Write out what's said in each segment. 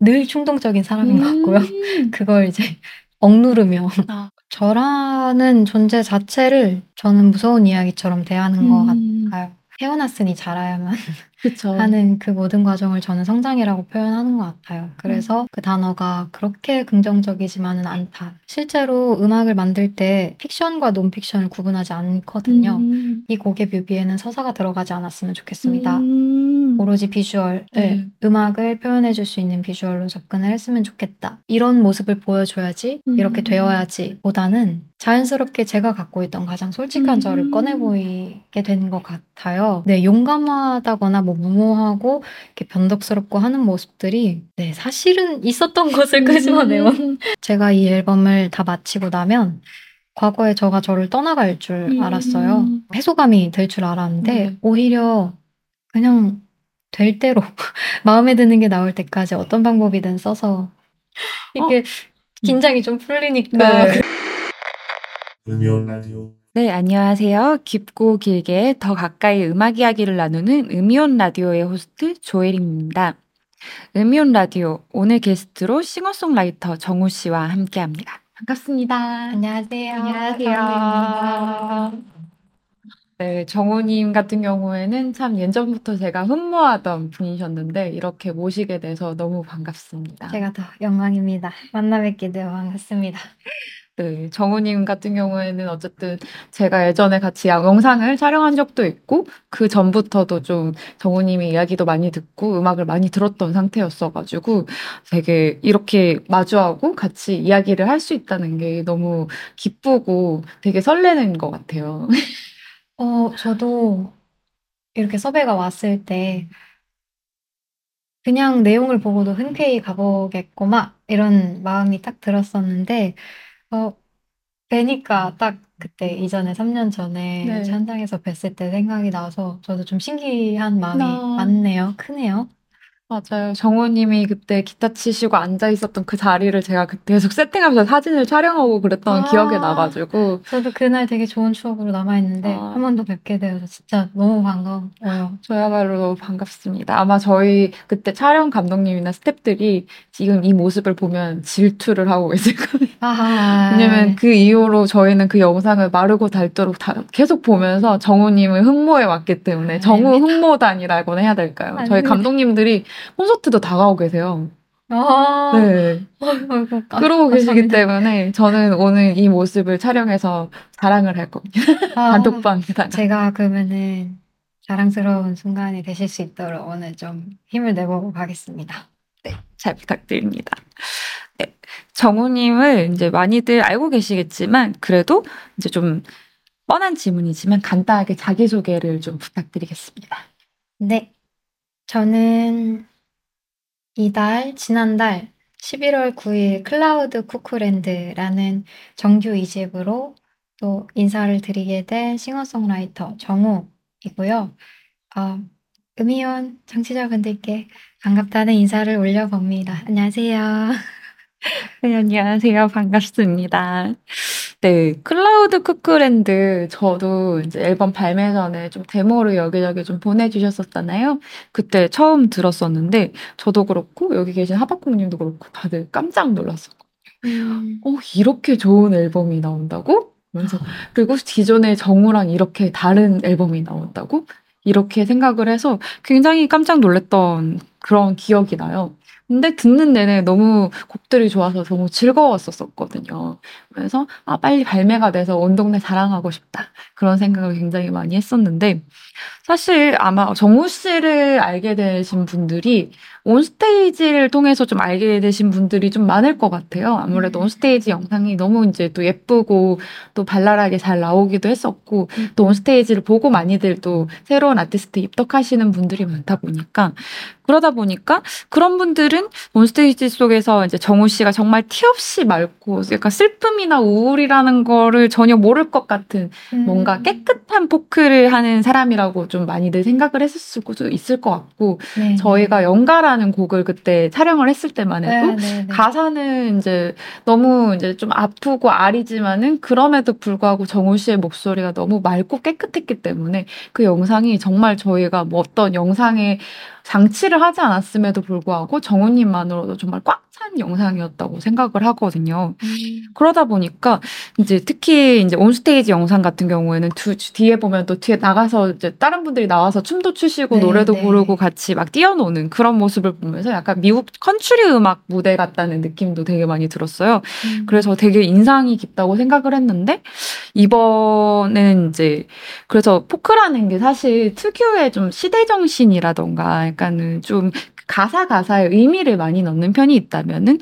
늘 충동적인 사람인 것 같고요. 음. 그걸 이제 억누르며 아. 저라는 존재 자체를 저는 무서운 이야기처럼 대하는 것 음. 같아요. 태어났으니 자라야만 그쵸. 하는 그 모든 과정을 저는 성장이라고 표현하는 것 같아요. 그래서 그 단어가 그렇게 긍정적이지만은 않다. 실제로 음악을 만들 때 픽션과 논픽션을 구분하지 않거든요. 음. 이 곡의 뮤비에는 서사가 들어가지 않았으면 좋겠습니다. 음. 오로지 비주얼, 네. 음악을 표현해줄 수 있는 비주얼로 접근을 했으면 좋겠다. 이런 모습을 보여줘야지, 이렇게 음. 되어야지, 보다는 자연스럽게 제가 갖고 있던 가장 솔직한 음. 저를 꺼내 보이게 된 것 같아요. 네, 용감하다거나 뭐 무모하고 이렇게 변덕스럽고 하는 모습들이 네, 사실은 있었던 것을 끄집어내요. 음. 제가 이 앨범을 다 마치고 나면 과거에 저가 저를 떠나갈 줄 음. 알았어요. 해소감이 될 줄 알았는데 네. 오히려 그냥 될 대로 마음에 드는 게 나올 때까지 어떤 방법이든 써서 이게 긴장이 좀 풀리니까 네. 네, 안녕하세요. 깊고 길게 더 가까이 음악 이야기를 나누는 음이온 라디오의 호스트 조혜림입니다. 음이온 라디오 오늘 게스트로 싱어송라이터 정우 씨와 함께 합니다. 반갑습니다. 안녕하세요. 안녕하세요. 네, 정우님 같은 경우에는 참 예전부터 제가 흠모하던 분이셨는데 이렇게 모시게 돼서 너무 반갑습니다. 제가 더 영광입니다. 만나 뵙게 되어 반갑습니다. 네, 정우님 같은 경우에는 어쨌든 제가 예전에 같이 영상을 촬영한 적도 있고 그 전부터도 좀 정우님의 이야기도 많이 듣고 음악을 많이 들었던 상태였어가지고 되게 이렇게 마주하고 같이 이야기를 할 수 있다는 게 너무 기쁘고 되게 설레는 것 같아요. 어, 저도 이렇게 섭외가 왔을 때 그냥 내용을 보고도 흔쾌히 가보겠구만 이런 마음이 딱 들었었는데 어, 뵈니까 딱 그때 이전에 3년 전에 네. 현장에서 뵀을 때 생각이 나서 저도 좀 신기한 마음이 아. 많네요. 크네요. 맞아요. 정우님이 그때 기타 치시고 앉아 있었던 그 자리를 제가 그때 계속 세팅하면서 사진을 촬영하고 그랬던 아. 기억이 나가지고 저도 그날 되게 좋은 추억으로 남아있는데 아. 한번 더 뵙게 되어서 진짜 너무 반가워요. 저야말로 반갑습니다. 아마 저희 그때 촬영 감독님이나 스태프들이 지금 이 모습을 보면 질투를 하고 있을 거예요. 아하. 왜냐면 그 이후로 저희는 그 영상을 마르고 닳도록 다 계속 보면서 정우님을 흠모해 왔기 때문에 정우 흠모단이라고나 해야 될까요? 저희 아닙니다. 감독님들이 콘서트도 다 가고 계세요. 아. 네. 아, 그러고 계시기. 때문에 저는 오늘 이 모습을 촬영해서 자랑을 할 겁니다. 아, 단톡방에다가. 제가 그러면은 자랑스러운 순간이 되실 수 있도록 오늘 좀 힘을 내보고 가겠습니다. 잘 부탁드립니다. 네. 정우님을 이제 많이들 알고 계시겠지만, 그래도 이제 좀 뻔한 질문이지만 간단하게 자기소개를 좀 부탁드리겠습니다. 네. 저는 이달, 지난달 11월 9일 클라우드 쿠쿠랜드라는 정규 2집으로 또 인사를 드리게 된 싱어송라이터 정우이고요. 어, 음이온 청취자분들께 반갑다는 인사를 올려봅니다. 안녕하세요. 네, 안녕하세요. 반갑습니다. 네, 클라우드 쿠쿠랜드 저도 이제 앨범 발매 전에 좀 데모를 여기저기 좀 보내주셨었잖아요. 그때 처음 들었었는데 저도 그렇고 여기 계신 하박국님도 그렇고 다들 깜짝 놀랐었고 어, 이렇게 좋은 앨범이 나온다고? 그래서 그리고 기존의 정우랑 이렇게 다른 앨범이 나온다고? 이렇게 생각을 해서 굉장히 깜짝 놀랐던 그런 기억이 나요. 근데 듣는 내내 너무 곡들이 좋아서 너무 즐거웠었거든요. 그래서 아 빨리 발매가 돼서 온 동네 자랑하고 싶다 그런 생각을 굉장히 많이 했었는데 사실 아마 정우 씨를 알게 되신 분들이 온스테이지를 통해서 좀 알게 되신 분들이 좀 많을 것 같아요. 아무래도 음. 온스테이지 영상이 너무 이제 또 예쁘고 또 발랄하게 잘 나오기도 했었고 음. 또 온스테이지를 보고 많이들 또 새로운 아티스트 입덕하시는 분들이 많다 보니까 그러다 보니까 그런 분들은 온스테이지 속에서 이제 정우 씨가 정말 티 없이 맑고 약간 슬픔이나 우울이라는 거를 전혀 모를 것 같은 음. 뭔가 깨끗한 포크를 하는 사람이라고 좀 많이들 생각을 했을 수도 있을 것 같고 네. 저희가 연가라는 곡을 그때 촬영을 했을 때만 해도 네, 네, 네. 가사는 이제 너무 이제 좀 아프고 아리지만은 그럼에도 불구하고 정우 씨의 목소리가 너무 맑고 깨끗했기 때문에 그 영상이 정말 저희가 뭐 어떤 영상에 장치를 하지 않았음에도 불구하고 정우님만으로도 정말 꽉 찬 영상이었다고 생각을 하거든요. 그러다 보니까 이제 특히 이제 온스테이지 영상 같은 경우에는 두, 뒤에 보면 또 뒤에 나가서 이제 다른 분들이 나와서 춤도 추시고 네, 노래도 네. 부르고 같이 막 뛰어노는 그런 모습을 보면서 약간 미국 컨츄리 음악 무대 같다는 느낌도 되게 많이 들었어요. 음. 그래서 되게 인상이 깊다고 생각을 했는데 이번에는 이제 그래서 포크라는 게 사실 특유의 좀 시대 정신이라던가 약간은 좀 가사 가사에 의미를 많이 넣는 편이 있다면은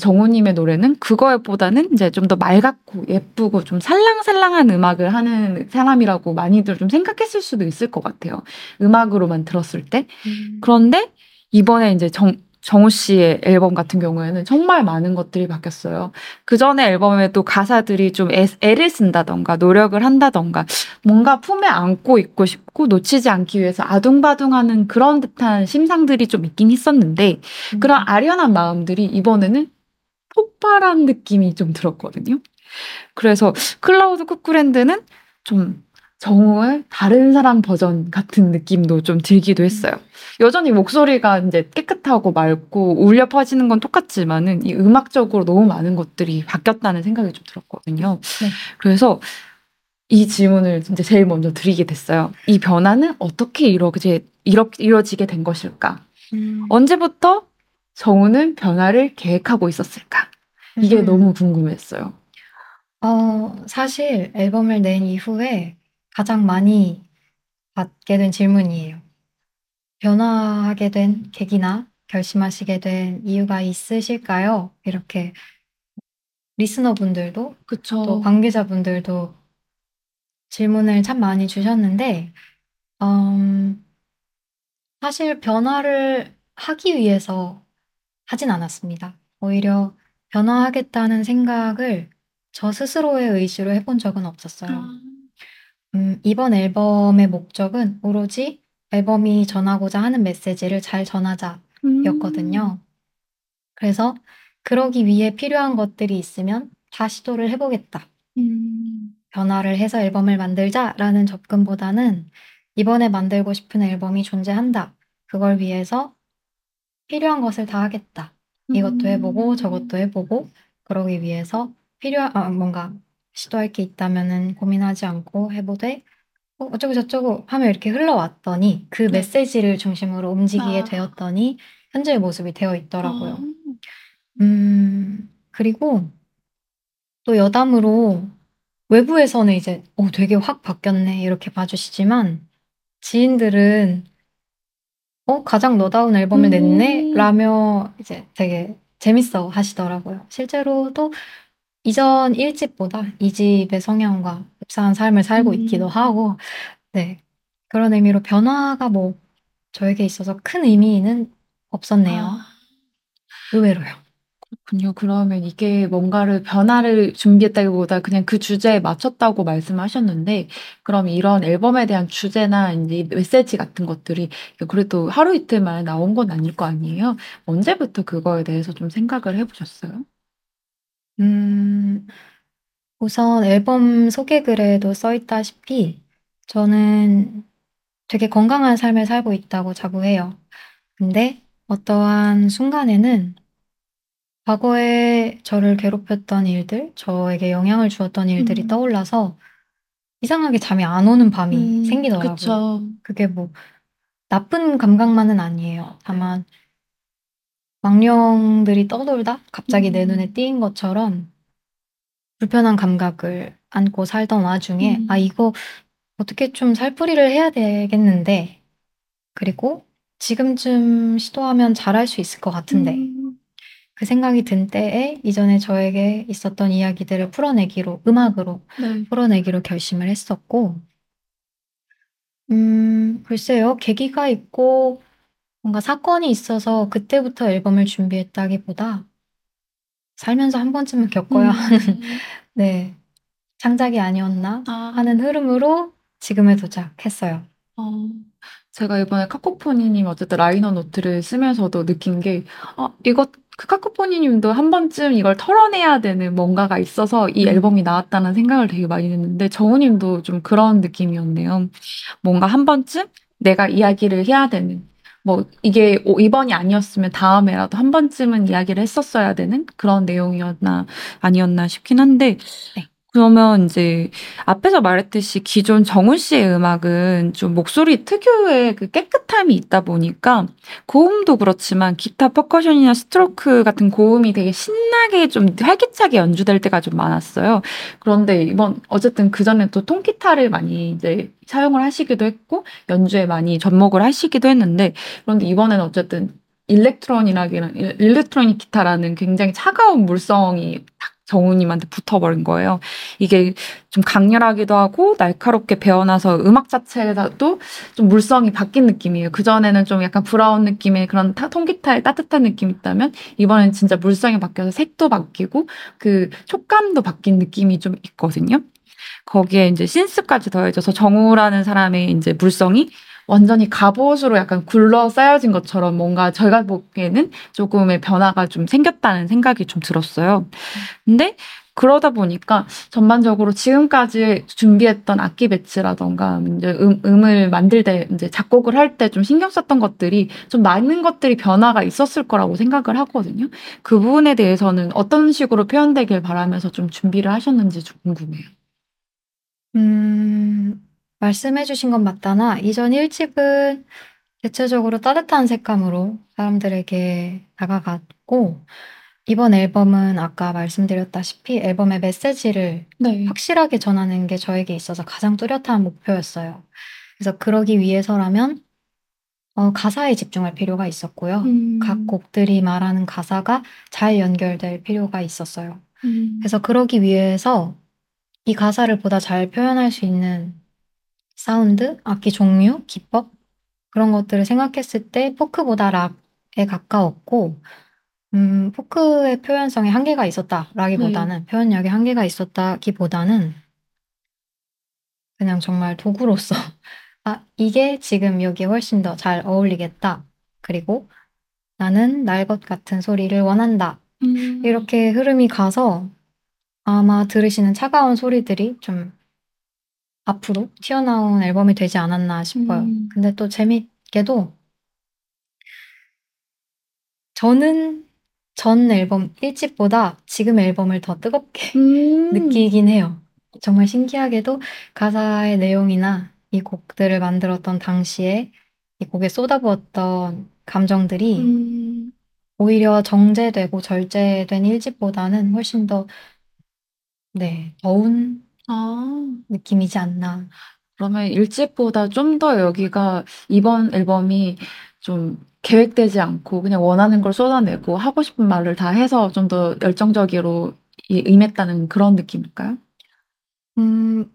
정우님의 노래는 그거보다는 이제 좀 더 맑고 예쁘고 좀 살랑살랑한 음악을 하는 사람이라고 많이들 좀 생각했을 수도 있을 것 같아요. 음악으로만 들었을 때. 음. 그런데 이번에 이제 정, 정우 씨의 앨범 같은 경우에는 정말 많은 것들이 바뀌었어요. 그 전에 앨범에도 가사들이 좀 애, 애를 쓴다던가 노력을 한다던가 뭔가 품에 안고 있고 싶고 놓치지 않기 위해서 아둥바둥하는 그런 듯한 심상들이 좀 있긴 있었는데 음. 그런 아련한 마음들이 이번에는 폭발한 느낌이 좀 들었거든요. 그래서 클라우드 쿠쿠랜드는 좀 정우의 다른 사람 버전 같은 느낌도 좀 들기도 했어요. 여전히 목소리가 이제 깨끗하고 맑고 울려 퍼지는 건 똑같지만은 이 음악적으로 너무 많은 것들이 바뀌었다는 생각이 좀 들었거든요. 네. 그래서 이 질문을 이제 제일 먼저 드리게 됐어요. 이 변화는 어떻게 이루어지, 이루어지게 된 것일까? 음. 언제부터 정우는 변화를 계획하고 있었을까? 이게 음. 너무 궁금했어요. 어, 사실 앨범을 낸 이후에 가장 많이 받게 된 질문이에요. 변화하게 된 계기나 결심하시게 된 이유가 있으실까요? 이렇게 리스너분들도 그쵸. 또 관계자분들도 질문을 참 많이 주셨는데, 음, 사실 변화를 하기 위해서 하진 않았습니다. 오히려 변화하겠다는 생각을 저 스스로의 의지로 해본 적은 없었어요. 음, 이번 앨범의 목적은 오로지 앨범이 전하고자 하는 메시지를 잘 전하자 음. 였거든요. 그래서 그러기 위해 필요한 것들이 있으면 다 시도를 해보겠다. 음. 변화를 해서 앨범을 만들자라는 접근보다는 이번에 만들고 싶은 앨범이 존재한다. 그걸 위해서 필요한 것을 다 하겠다. 이것도 해보고 음. 저것도 해보고 그러기 위해서 필요한 아, 뭔가 시도할 게 있다면은 고민하지 않고 해보되 어, 어쩌고 저쩌고 하면 이렇게 흘러왔더니 그 네. 메시지를 중심으로 움직이게 아. 되었더니 현재의 모습이 되어 있더라고요. 아. 음, 그리고 또 여담으로 외부에서는 이제 어, 되게 확 바뀌었네 이렇게 봐주시지만 지인들은 어, 가장 너다운 앨범을 음. 냈네? 라며 이제 되게 재밌어 하시더라고요. 실제로도 이전 1집보다 2집의 성향과 흡사한 삶을 살고 음. 있기도 하고, 네. 그런 의미로 변화가 뭐 저에게 있어서 큰 의미는 없었네요. 아. 의외로요. 그렇군요. 그러면 이게 뭔가를 변화를 준비했다기보다 그냥 그 주제에 맞췄다고 말씀하셨는데, 그럼 이런 앨범에 대한 주제나 이제 메시지 같은 것들이 그래도 하루 이틀 만에 나온 건 아닐 거 아니에요? 언제부터 그거에 대해서 좀 생각을 해보셨어요? 음, 우선 앨범 소개글에도 써 있다시피 저는 되게 건강한 삶을 살고 있다고 자부 해요. 근데 어떠한 순간에는 과거에 저를 괴롭혔던 일들, 저에게 영향을 주었던 일들이 음. 떠올라서 이상하게 잠이 안 오는 밤이 생기더라고요. 그쵸. 그게 뭐 나쁜 감각만은 아니에요. 다만 망령들이 떠돌다 갑자기 내 음. 눈에 띄인 것처럼 불편한 감각을 안고 살던 와중에 음. 아 이거 어떻게 좀 살풀이를 해야 되겠는데 그리고 지금쯤 시도하면 잘할 수 있을 것 같은데 음. 그 생각이 든 때에 이전에 저에게 있었던 이야기들을 풀어내기로 음악으로 네. 풀어내기로 결심을 했었고, 음, 글쎄요, 계기가 있고, 뭔가 사건이 있어서 그때부터 앨범을 준비했다기보다, 살면서 한 번쯤은 겪어야 하는, 음. 네, 창작이 아니었나 아. 하는 흐름으로 지금에 도착했어요. 어, 제가 이번에 카코포니님 어쨌든 라이너 노트를 쓰면서도 느낀 게, 아, 이거, 그 카코포니님도 한 번쯤 이걸 털어내야 되는 뭔가가 있어서 이 음. 앨범이 나왔다는 생각을 되게 많이 했는데, 정우님도 좀 그런 느낌이었네요. 뭔가 한 번쯤 내가 이야기를 해야 되는, 뭐 이게 오- 이번이 아니었으면 다음에라도 한 번쯤은 이야기를 했었어야 되는 그런 내용이었나 아니었나 싶긴 한데 네. 그러면 이제 앞에서 말했듯이 기존 정훈 씨의 음악은 좀 목소리 특유의 그 깨끗함이 있다 보니까 고음도 그렇지만 기타 퍼커션이나 스트로크 같은 고음이 되게 신나게 좀 활기차게 연주될 때가 좀 많았어요. 그런데 이번 어쨌든 그 전에 또 통기타를 많이 이제 사용을 하시기도 했고 연주에 많이 접목을 하시기도 했는데 그런데 이번에는 어쨌든 electronic이라는 일- electronic 기타라는 굉장히 차가운 물성이 딱 정우님한테 붙어버린 거예요. 이게 좀 강렬하기도 하고 날카롭게 배어나서 음악 자체에도 좀 물성이 바뀐 느낌이에요. 그 전에는 좀 약간 brown 느낌의 그런 타- 통기타의 따뜻한 느낌이 있다면 이번엔 진짜 물성이 바뀌어서 색도 바뀌고 그 촉감도 바뀐 느낌이 좀 있거든요. 거기에 이제 synth까지 더해져서 정우라는 사람의 이제 물성이 완전히 갑옷으로 약간 굴러 쌓여진 것처럼 뭔가 제가 보기에는 조금의 변화가 좀 생겼다는 생각이 좀 들었어요. 근데 그러다 보니까 전반적으로 지금까지 준비했던 악기 배치라던가 이제 음, 음을 만들 때 이제 작곡을 할 때 좀 신경 썼던 것들이 좀 많은 것들이 변화가 있었을 거라고 생각을 하거든요. 그 부분에 대해서는 어떤 식으로 표현되길 바라면서 좀 준비를 하셨는지 좀 궁금해요. 음, 말씀해주신 건 맞다나 이전 1집은 대체적으로 따뜻한 색감으로 사람들에게 다가갔고 이번 앨범은 아까 말씀드렸다시피 앨범의 메시지를 네. 확실하게 전하는 게 저에게 있어서 가장 뚜렷한 목표였어요. 그래서 그러기 위해서라면 어, 가사에 집중할 필요가 있었고요. 음. 각 곡들이 말하는 가사가 잘 연결될 필요가 있었어요. 음. 그래서 그러기 위해서 이 가사를 보다 잘 표현할 수 있는 사운드, 악기 종류, 기법 그런 것들을 생각했을 때 포크보다 락에 가까웠고 음, 포크의 표현성에 한계가 있었다 라기보다는 표현력에 한계가 있었다기보다는 그냥 정말 도구로서 아, 이게 지금 여기에 훨씬 더 잘 어울리겠다. 그리고 나는 날 것 같은 소리를 원한다. 음. 이렇게 흐름이 가서 아마 들으시는 차가운 소리들이 좀 앞으로 튀어나온 앨범이 되지 않았나 싶어요. 음. 근데 또 재밌게도 저는 전 앨범 1집보다 지금 앨범을 더 뜨겁게 음. 느끼긴 해요. 정말 신기하게도 가사의 내용이나 이 곡들을 만들었던 당시에 이 곡에 쏟아부었던 감정들이 음. 오히려 정제되고 절제된 1집보다는 훨씬 더 네, 더운 아. 느낌이지 않나. 그러면 일집보다 좀 더 여기가 이번 앨범이 좀 계획되지 않고 그냥 원하는 걸 쏟아내고 하고 싶은 말을 다 해서 좀 더 열정적으로 이- 임했다는 그런 느낌일까요? 음,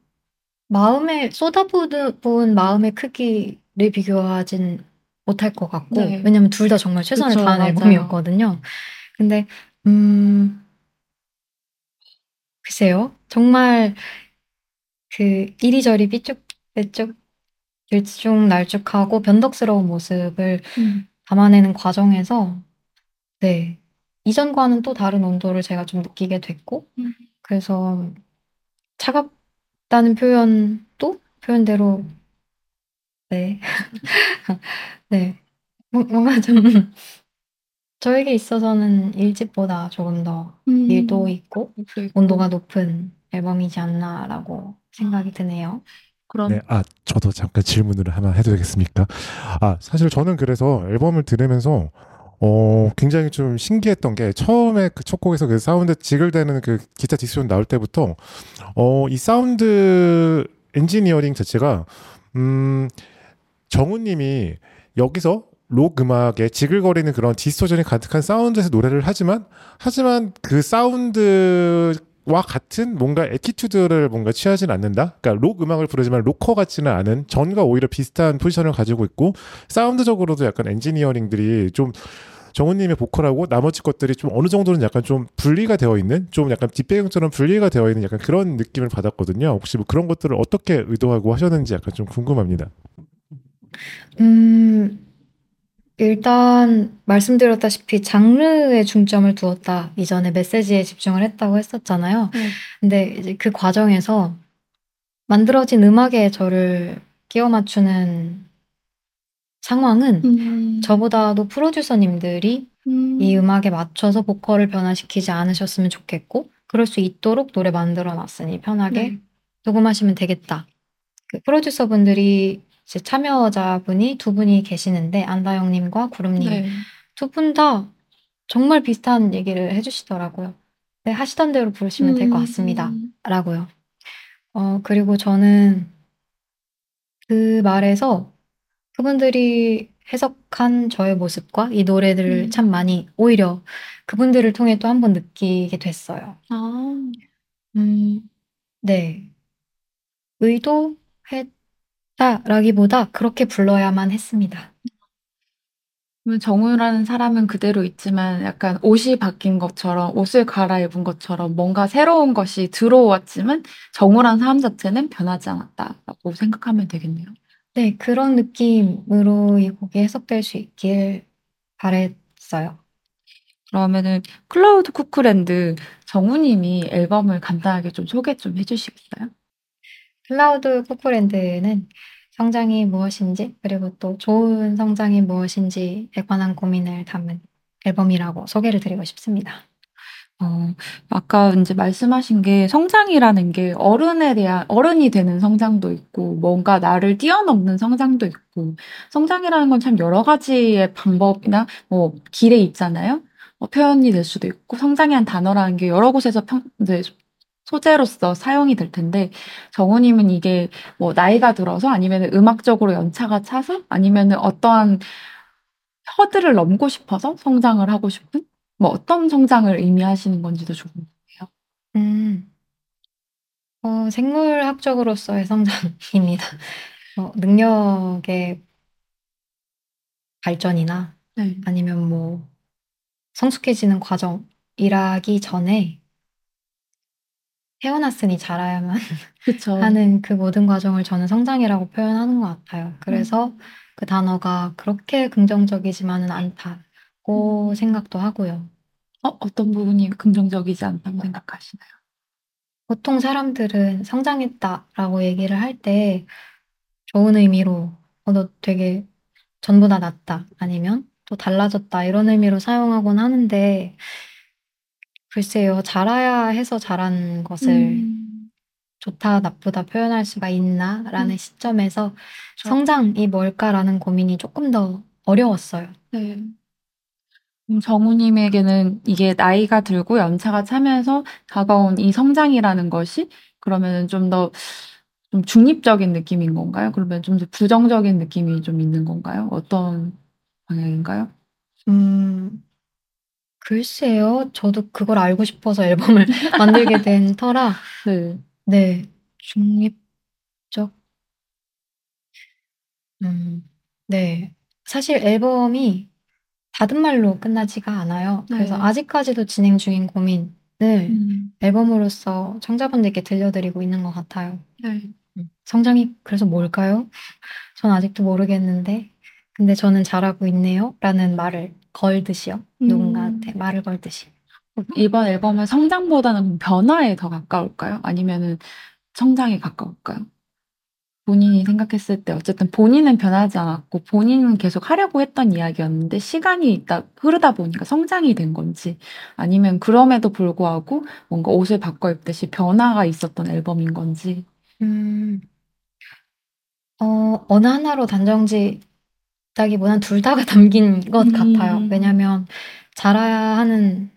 마음에 쏟아부은 마음의 크기를 비교하진 못할 것 같고, 네. 왜냐면 둘 다 정말 최선을 그쵸, 다한 맞아요. 앨범이었거든요. 근데 음, 글쎄요, 정말 그 이리저리 삐쭉빼쭉 들쭉날쭉하고 변덕스러운 모습을 담아내는 과정에서 네 이전과는 또 다른 온도를 제가 좀 느끼게 됐고 음. 그래서 차갑다는 표현도 표현대로 네 네. 뭐- 뭔가 좀 저에게 있어서는 1집보다 조금 더 음. 밀도 있고 밀도 있고. 온도가 높은 앨범이지 않나라고 생각이 드네요. 그런 네, 아 저도 잠깐 질문을 하나 해도 되겠습니까? 아 사실 저는 그래서 앨범을 들으면서 어 굉장히 좀 신기했던 게 처음에 그 첫 곡에서 그 사운드 지글대는 그 기타 distortion 나올 때부터 어 이 사운드 엔지니어링 자체가 음 정우님이 여기서 록 음악에 지글거리는 그런 distortion이 가득한 사운드에서 노래를 하지만 하지만 그 사운드 와 같은 뭔가 attitude를 뭔가 취하진 않는다. 그러니까 록 음악을 부르지만 로커 같지는 않은 전과 오히려 비슷한 포지션을 가지고 있고 사운드적으로도 약간 엔지니어링들이 좀 정우님의 보컬하고 나머지 것들이 좀 어느 정도는 약간 좀 분리가 되어 있는 좀 약간 뒷배경처럼 분리가 되어 있는 약간 그런 느낌을 받았거든요. 혹시 뭐 그런 것들을 어떻게 의도하고 하셨는지 약간 좀 궁금합니다. 음, 일단 말씀드렸다시피 장르에 중점을 두었다. 이전에 메시지에 집중을 했다고 했었잖아요. 네. 근데 이제 그 과정에서 만들어진 음악에 저를 끼워 맞추는 상황은 음. 저보다도 프로듀서님들이 음. 이 음악에 맞춰서 보컬을 변화시키지 않으셨으면 좋겠고 그럴 수 있도록 노래 만들어 놨으니 편하게 네. 녹음하시면 되겠다. 그 프로듀서 분들이 이제 참여자분이 두 분이 계시는데 안다영님과 구름님 네. 두분 다 정말 비슷한 얘기를 해주시더라고요. 네, 하시던 대로 부르시면 될것 같습니다. 음. 라고요. 어, 그리고 저는 그 말에서 그분들이 해석한 저의 모습과 이 노래들을 음. 참 많이 오히려 그분들을 통해 또 한 번 느끼게 됐어요. 아. 음, 네. 의도했다 라기보다 그렇게 불러야만 했습니다. 그러면 정우라는 사람은 그대로 있지만 약간 옷이 바뀐 것처럼 옷을 갈아입은 것처럼 뭔가 새로운 것이 들어왔지만 정우라는 사람 자체는 변하지 않았다라고 생각하면 되겠네요. 네, 그런 느낌으로 이 곡이 해석될 수 있길 바랬어요. 그러면은 Cloud Cuckoo Land 정우님이 앨범을 간단하게 좀 소개 좀 해주시겠어요? Cloud Cuckoo Land는 성장이 무엇인지 그리고 또 좋은 성장이 무엇인지에 관한 고민을 담은 앨범이라고 소개를 드리고 싶습니다. 어, 아까 이제 말씀하신 게 성장이라는 게 어른에 대한, 어른이 되는 성장도 있고, 뭔가 나를 뛰어넘는 성장도 있고, 성장이라는 건 참 여러 가지의 방법이나 뭐 길에 있잖아요. 어, 표현이 될 수도 있고, 성장이란 단어라는 게 여러 곳에서 평, 이제 소재로서 사용이 될 텐데, 정우님은 이게 뭐 나이가 들어서 아니면 음악적으로 연차가 차서 아니면 어떠한 허들을 넘고 싶어서 성장을 하고 싶은 뭐 어떤 성장을 의미하시는 건지도 조금 음, 어, 생물학적으로서의 성장입니다. 어, 능력의 발전이나 네. 아니면 뭐 성숙해지는 과정이라기 전에 태어났으니 자라야만. 하는 그 모든 과정을 저는 성장이라고 표현하는 것 같아요. 그래서 그 단어가 그렇게 긍정적이지만은 않다고 음. 생각도 하고요. 어, 어떤 부분이 긍정적이지 않다고 생각하시나요? 보통 사람들은 성장했다라고 얘기를 할 때 좋은 의미로 어, 너 되게 전보다 낫다 아니면 또 달라졌다 이런 의미로 사용하곤 하는데 글쎄요 자라야 해서 자란 것을 음, 좋다 나쁘다 표현할 수가 있나 라는 음. 시점에서 저- 성장이 뭘까라는 고민이 조금 더 어려웠어요. 네. 음, 정우님에게는 이게 나이가 들고 연차가 차면서 다가온 이 성장이라는 것이 그러면은 좀더 좀 중립적인 느낌인 건가요? 그러면 좀더 부정적인 느낌이 좀 있는 건가요? 어떤 방향인가요? 음, 글쎄요. 저도 그걸 알고 싶어서 앨범을 만들게 된 터라, 네. 네, 중립적, 음, 네. 사실 앨범이 닫은 말로 끝나지가 않아요. 그래서 네. 아직까지도 진행 중인 고민을 음, 앨범으로서 청자분들께 들려드리고 있는 것 같아요. 네. 음, 성장이 그래서 뭘까요? 전 아직도 모르겠는데, 근데 저는 잘하고 있네요. 라는 말을 걸듯이요. 음. 누군가한테 말을 걸듯이. 이번 앨범은 성장보다는 변화에 더 가까울까요? 아니면은 성장에 가까울까요? 본인이 생각했을 때 어쨌든 본인은 변하지 않았고 본인은 계속 하려고 했던 이야기였는데 시간이 있다 흐르다 보니까 성장이 된 건지 아니면 그럼에도 불구하고 뭔가 옷을 바꿔 입듯이 변화가 있었던 앨범인 건지 음, 어, 어느 하나로 단정 짓다기보단 둘 다가 담긴 것 음. 같아요. 왜냐면 자라야 하는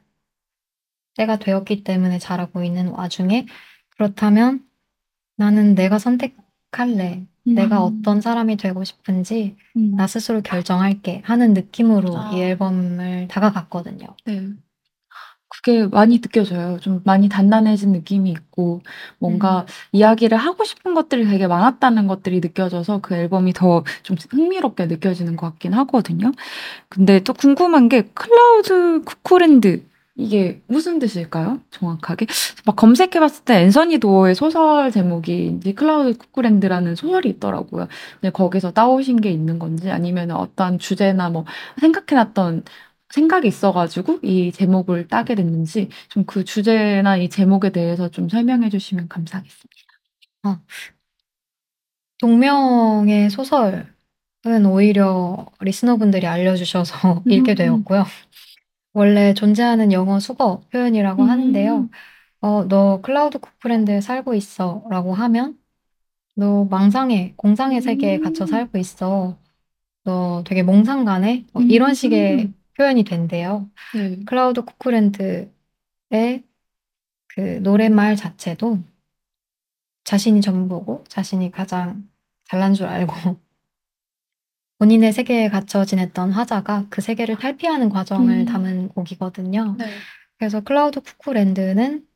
때가 되었기 때문에 자라고 있는 와중에 그렇다면 나는 내가 선택할래. 내가 음. 어떤 사람이 되고 싶은지 음. 나 스스로 결정할게 하는 느낌으로 아. 이 앨범을 다가갔거든요. 네. 그게 많이 느껴져요. 좀 많이 단단해진 느낌이 있고, 뭔가 이야기를 하고 싶은 것들이 되게 많았다는 것들이 느껴져서 그 앨범이 더 좀 흥미롭게 느껴지는 것 같긴 하거든요. 근데 또 궁금한 게 Cloud Cuckoo Land 이게 무슨 뜻일까요? 정확하게? 막 검색해봤을 때 앤서니 도어의 소설 제목이 이제 Cloud Cuckoo Land라는 소설이 있더라고요. 근데 거기서 따오신 게 있는 건지 아니면 어떤 주제나 뭐 생각해놨던 생각이 있어가지고 이 제목을 따게 됐는지 좀 그 주제나 이 제목에 대해서 좀 설명해 주시면 감사하겠습니다. 동명의 소설이에요. 오히려 리스너분들이 알려주셔서 읽게 음. 되었고요. 원래 존재하는 영어 수거 표현이라고 음. 하는데요. 어, 너 클라우드 쿠프랜드에 살고 있어 라고 하면 너 망상의, 공상의 세계에 음. 갇혀 살고 있어. 너 되게 몽상가네? 어, 이런 식의 음. 표현이 된대요. 네. Cloud Cuckoo Land의 그 노랫말 자체도 자신이 전부고 자신이 가장 잘난 줄 알고 본인의 세계에 갇혀 지냈던 화자가 그 세계를 탈피하는 과정을 음. 담은 곡이거든요. 네. 그래서 Cloud Cuckoo Land는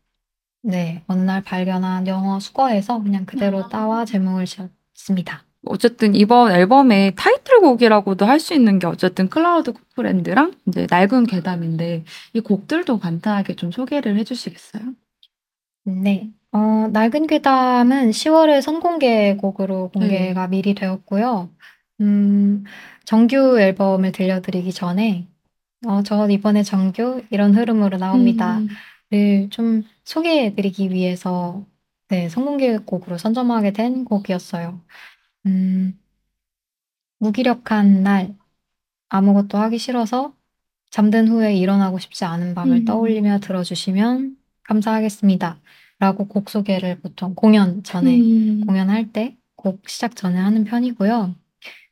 네, 어느 날 발견한 영어 수거에서 그냥 그대로 아. 따와 제목을 지었습니다. 어쨌든 이번 앨범의 타이틀곡이라고도 할 수 있는 게 어쨌든 클라우드 쿠프랜드랑 이제 낡은 괴담인데 이 곡들도 간단하게 좀 소개를 해주시겠어요? 네. 어, 낡은 괴담은 10월에 선공개 곡으로 공개가 미리 되었고요. 음, 정규 앨범을 들려드리기 전에, 어, 저 이번에 정규 이런 흐름으로 나옵니다. 음. 를좀 소개해드리기 위해서, 네, 선공개 곡으로 선점하게 된 곡이었어요. 음, 무기력한 날, 아무것도 하기 싫어서 잠든 후에 일어나고 싶지 않은 밤을 음. 떠올리며 들어주시면 감사하겠습니다. 라고 곡 소개를 보통 공연 전에, 음. 공연할 때 곡 시작 전에 하는 편이고요.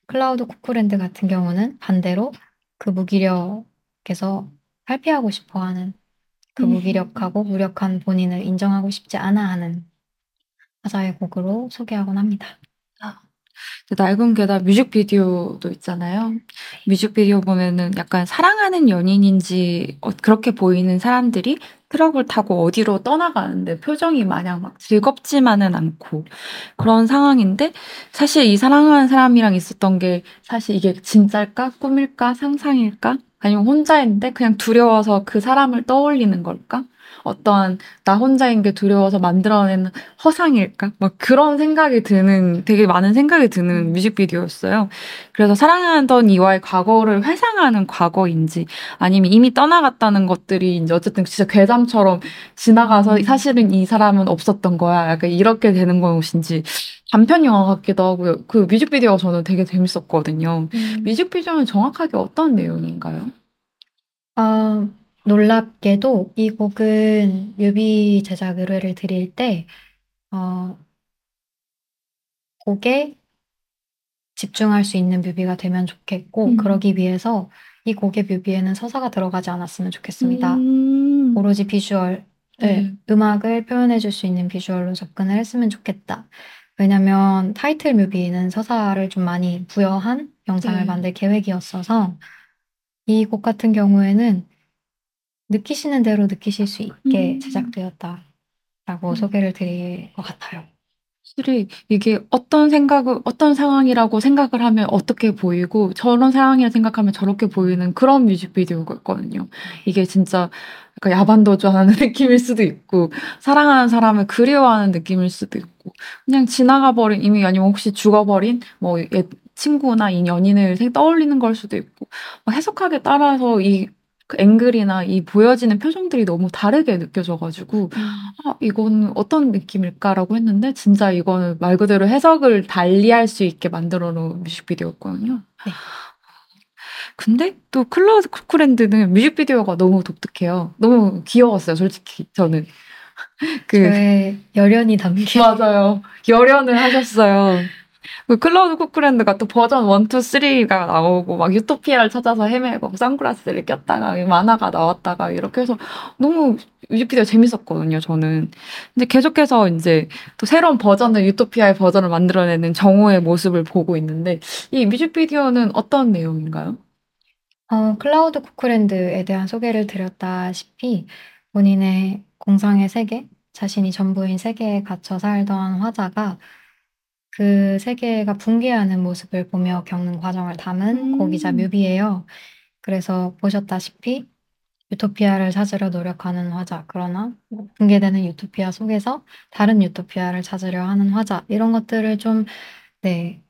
클라우드 쿠쿠랜드 같은 경우는 반대로 그 무기력에서 탈피하고 싶어 하는 그 음. 무기력하고 무력한 본인을 인정하고 싶지 않아 하는 화자의 곡으로 소개하곤 합니다. 낡은 괴담 뮤직비디오도 있잖아요. 뮤직비디오 보면은 약간 사랑하는 연인인지 어, 그렇게 보이는 사람들이 트럭을 타고 어디로 떠나가는데 표정이 마냥 막 즐겁지만은 않고 그런 상황인데 사실 이 사랑하는 사람이랑 있었던 게 사실 이게 진짜일까? 꿈일까? 상상일까? 아니면 혼자인데 그냥 두려워서 그 사람을 떠올리는 걸까? 어떠한 나 혼자인 게 두려워서 만들어낸 허상일까? 막 그런 생각이 드는 되게 많은 생각이 드는 뮤직비디오였어요. 그래서 사랑하던 이와의 과거를 회상하는 과거인지 아니면 이미 떠나갔다는 것들이 이제 어쨌든 진짜 괴담처럼 지나가서 음. 사실은 이 사람은 없었던 거야. 약간 이렇게 되는 것인지 단편 영화 같기도 하고요. 그 뮤직비디오가 저는 되게 재밌었거든요. 뮤직비디오는 정확하게 어떤 내용인가요? 어, 놀랍게도 이 곡은 뮤비 제작 의뢰를 드릴 때, 어, 곡에 집중할 수 있는 뮤비가 되면 좋겠고, 음. 그러기 위해서 이 곡의 뮤비에는 서사가 들어가지 않았으면 좋겠습니다. 음. 오로지 비주얼, 네. 음악을 표현해 줄 수 있는 비주얼로 접근을 했으면 좋겠다. 왜냐면 타이틀 뮤비는 서사를 좀 많이 부여한 영상을 네. 만들 계획이었어서 이 곡 같은 경우에는 느끼시는 대로 느끼실 수 있게 음. 제작되었다라고 음. 소개를 드릴 것 같아요. 확실히 이게 어떤 생각을 어떤 상황이라고 생각을 하면 어떻게 보이고 저런 상황이라 생각하면 저렇게 보이는 그런 뮤직비디오였거든요. 이게 진짜 약간 야반도주하는 느낌일 수도 있고 사랑하는 사람을 그리워하는 느낌일 수도 있고 그냥 지나가 버린 이미 아니면 혹시 죽어버린 뭐 옛 친구나 이 연인을 생- 떠올리는 걸 수도 있고 뭐 해석하기에 따라서 이 그 앵글이나 이 보여지는 표정들이 너무 다르게 느껴져가지고 아, 이건 어떤 느낌일까라고 했는데 진짜 이거는 말 그대로 해석을 달리할 수 있게 만들어 놓은 뮤직비디오였거든요. 네. 근데 또 Cloud Cuckoo Land는 뮤직비디오가 너무 독특해요. 너무 귀여웠어요, 솔직히 저는. 그 열연이 담긴 맞아요. 열연을 하셨어요. 그 Cloud Cuckoo Land가 또 버전 1, 2, 3가 나오고 막 유토피아를 찾아서 헤매고 선글라스를 꼈다가 만화가 나왔다가 이렇게 해서 너무 뮤직비디오 재밌었거든요, 저는. 근데 계속해서 이제 또 새로운 버전을 유토피아의 버전을 만들어내는 정우의 모습을 보고 있는데 이 뮤직비디오는 어떤 내용인가요? 어, 클라우드 쿠쿠랜드에 대한 소개를 드렸다시피 본인의 공상의 세계, 자신이 전부인 세계에 갇혀 살던 화자가 그 세계가 붕괴하는 모습을 보며 겪는 과정을 담은 음. 곡이자 뮤비예요. 그래서 보셨다시피 유토피아를 찾으려 노력하는 화자, 그러나 뭐 붕괴되는 유토피아 속에서 다른 유토피아를 찾으려 하는 화자, 이런 것들을 좀, 네,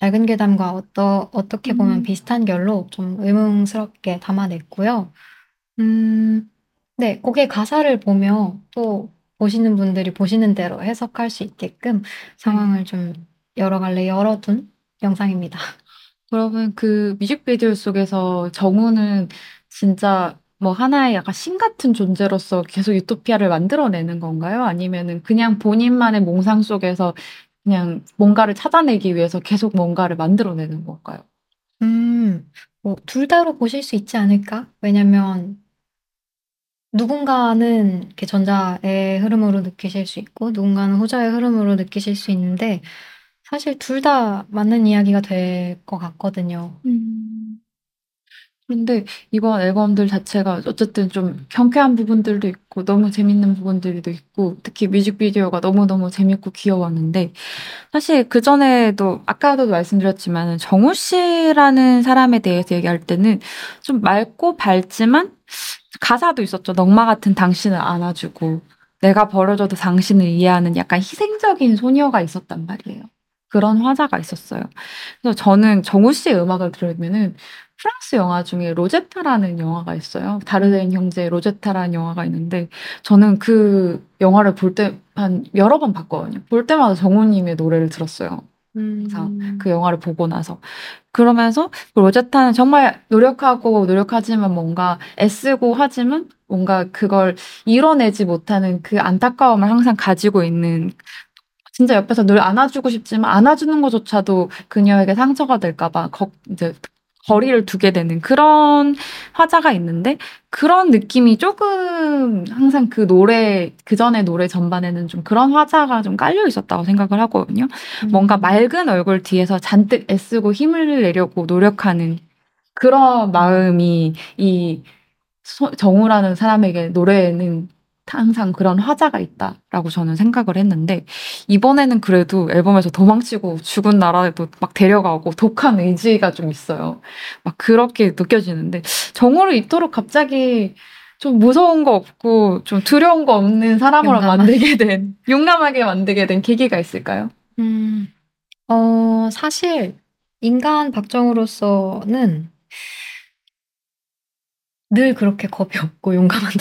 낡은 괴담과 어떠, 어떻게 보면 음. 비슷한 결로 좀 의문스럽게 담아냈고요. 음, 네, 곡의 가사를 보며 또 보시는 분들이 보시는 대로 해석할 수 있게끔 상황을 좀 여러 갈래 열어둔 영상입니다. 그러면 그 뮤직비디오 속에서 정우는 진짜 뭐 하나의 약간 신 같은 존재로서 계속 유토피아를 만들어내는 건가요? 아니면은 그냥 본인만의 몽상 속에서 그냥 뭔가를 찾아내기 위해서 계속 뭔가를 만들어내는 건가요? 음, 뭐, 둘 다로 보실 수 있지 않을까? 왜냐면, 누군가는 이렇게 전자의 흐름으로 느끼실 수 있고, 누군가는 후자의 흐름으로 느끼실 수 있는데, 사실 둘 다 맞는 이야기가 될 것 같거든요. 음. 그런데 이번 앨범들 자체가 어쨌든 좀 경쾌한 부분들도 있고 너무 재밌는 부분들도 있고 특히 뮤직비디오가 너무너무 재밌고 귀여웠는데 사실 그 전에도 아까도 말씀드렸지만 정우 씨라는 사람에 대해서 얘기할 때는 좀 맑고 밝지만 가사도 있었죠. 넉마 같은 당신을 안아주고 내가 버려져도 당신을 이해하는 약간 희생적인 소녀가 있었단 말이에요. 그런 화자가 있었어요. 그래서 저는 정우 씨의 음악을 들으면은 프랑스 영화 중에 로제타라는 영화가 있어요. 다르덴 형제 로제타라는 영화가 있는데 저는 그 영화를 볼 때 한 여러 번 봤거든요. 볼 때마다 정우님의 노래를 들었어요. 음. 그 영화를 보고 나서 그러면서 그 로제타는 정말 노력하고 노력하지만 뭔가 애쓰고 하지만 뭔가 그걸 이뤄내지 못하는 그 안타까움을 항상 가지고 있는 진짜 옆에서 늘 안아주고 싶지만 안아주는 것조차도 그녀에게 상처가 될까봐 거, 이제 거리를 두게 되는 그런 화자가 있는데 그런 느낌이 조금 항상 그 노래 그 전에 노래 전반에는 좀 그런 화자가 좀 깔려 있었다고 생각을 하거든요. 뭔가 음. 맑은 얼굴 뒤에서 잔뜩 애쓰고 힘을 내려고 노력하는 그런 마음이 이 소- 정우라는 사람에게 노래에는 항상 그런 화자가 있다라고 저는 생각을 했는데 이번에는 그래도 앨범에서 도망치고 죽은 나라에도 막 데려가고 독한 의지가 좀 있어요. 막 그렇게 느껴지는데 정우를 이토록 갑자기 좀 무서운 거 없고 좀 두려운 거 없는 사람으로 용감한. 만들게 된 용감하게 만들게 된 계기가 있을까요? 음, 어, 사실, 인간 박정우로서는 늘 그렇게 겁이 없고 용감한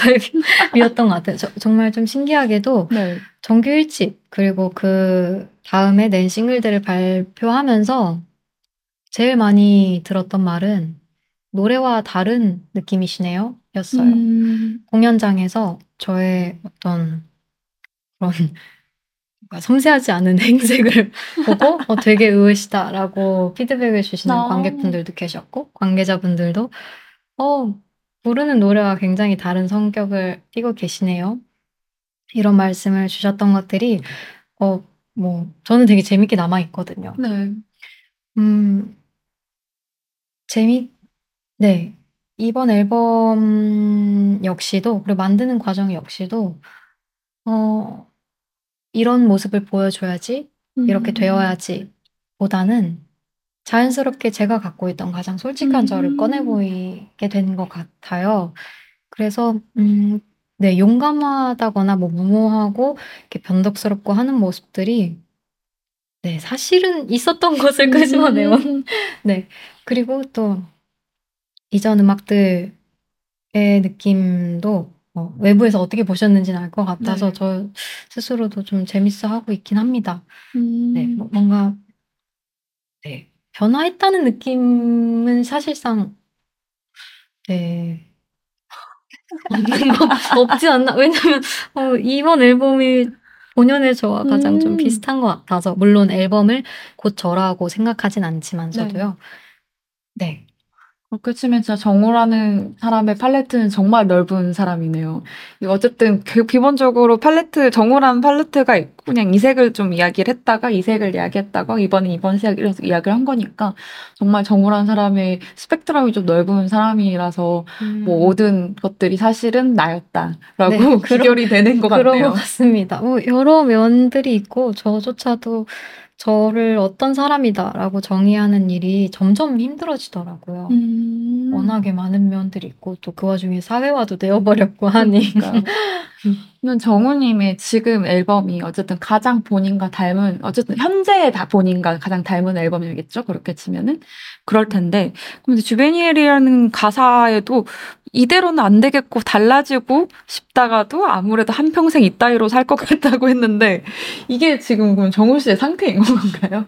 타입이었던 것 같아요. 저- 정말 좀 신기하게도 네. 정규 1집, 그리고 그 다음에 낸 싱글들을 발표하면서 제일 많이 들었던 말은 노래와 다른 느낌이시네요. 였어요. 음, 공연장에서 저의 어떤 그런 섬세하지 않은 행색을 보고 어, 되게 의외시다라고 피드백을 주시는 아. 관객분들도 계셨고 관계자분들도 어, 부르는 노래와 굉장히 다른 성격을 띠고 계시네요. 이런 말씀을 주셨던 것들이 어, 뭐 저는 되게 재밌게 남아 있거든요. 네. 음, 재미, 네. 이번 앨범 역시도, 그리고 만드는 과정 역시도, 어, 이런 모습을 보여줘야지, 이렇게 음. 되어야지, 보다는 자연스럽게 제가 갖고 있던 가장 솔직한 음. 저를 꺼내 보이게 된 것 같아요. 그래서, 음, 네, 용감하다거나 뭐 무모하고, 이렇게 변덕스럽고 하는 모습들이, 네, 사실은 있었던 것을 끄집어내요. 음. 네. 그리고 또 이전 음악들의 느낌도 어, 외부에서 어떻게 보셨는지는 알 것 같아서 네. 저 스스로도 좀 재밌어 하고 있긴 합니다. 음. 네. 뭐- 뭔가 네. 변화했다는 느낌은 사실상 네. 없는 거 없지 않나? 왜냐면 어, 이번 앨범이 본연의 저와 가장 좀 음. 비슷한 것 같아서 물론 앨범을 곧 저라고 생각하진 않지만서도요. 네. 치면 진짜 정우라는 사람의 팔레트는 정말 넓은 사람이네요. 어쨌든 기- 기본적으로 팔레트 정우라는 팔레트가 있고 그냥 이 색을 좀 이야기를 했다가 이 색을 이야기했다가 이번에 이번 색 이래서 이야기를 한 거니까 정말 정우라는 사람의 스펙트럼이 좀 넓은 사람이라서 뭐 모든 것들이 사실은 나였다라고 네, 그런- 귀결이 되는 것 그런 같네요. 것 같습니다. 뭐 여러 면들이 있고 저조차도 저를 어떤 사람이다라고 정의하는 일이 점점 힘들어지더라고요. 음. 워낙에 많은 면들이 있고 또 그 와중에 사회화도 되어버렸고 하니 그러니까요. 그러면 정우님의 지금 앨범이 어쨌든 가장 본인과 닮은 어쨌든 현재의 다 본인과 가장 닮은 앨범이겠죠 그렇게 치면은 그럴 텐데 근데 주베니엘이라는 가사에도 이대로는 안 되겠고 달라지고 싶다가도 아무래도 한 평생 이따위로 살 것 같다고 했는데 이게 지금 그럼 정우 씨의 상태인 건가요?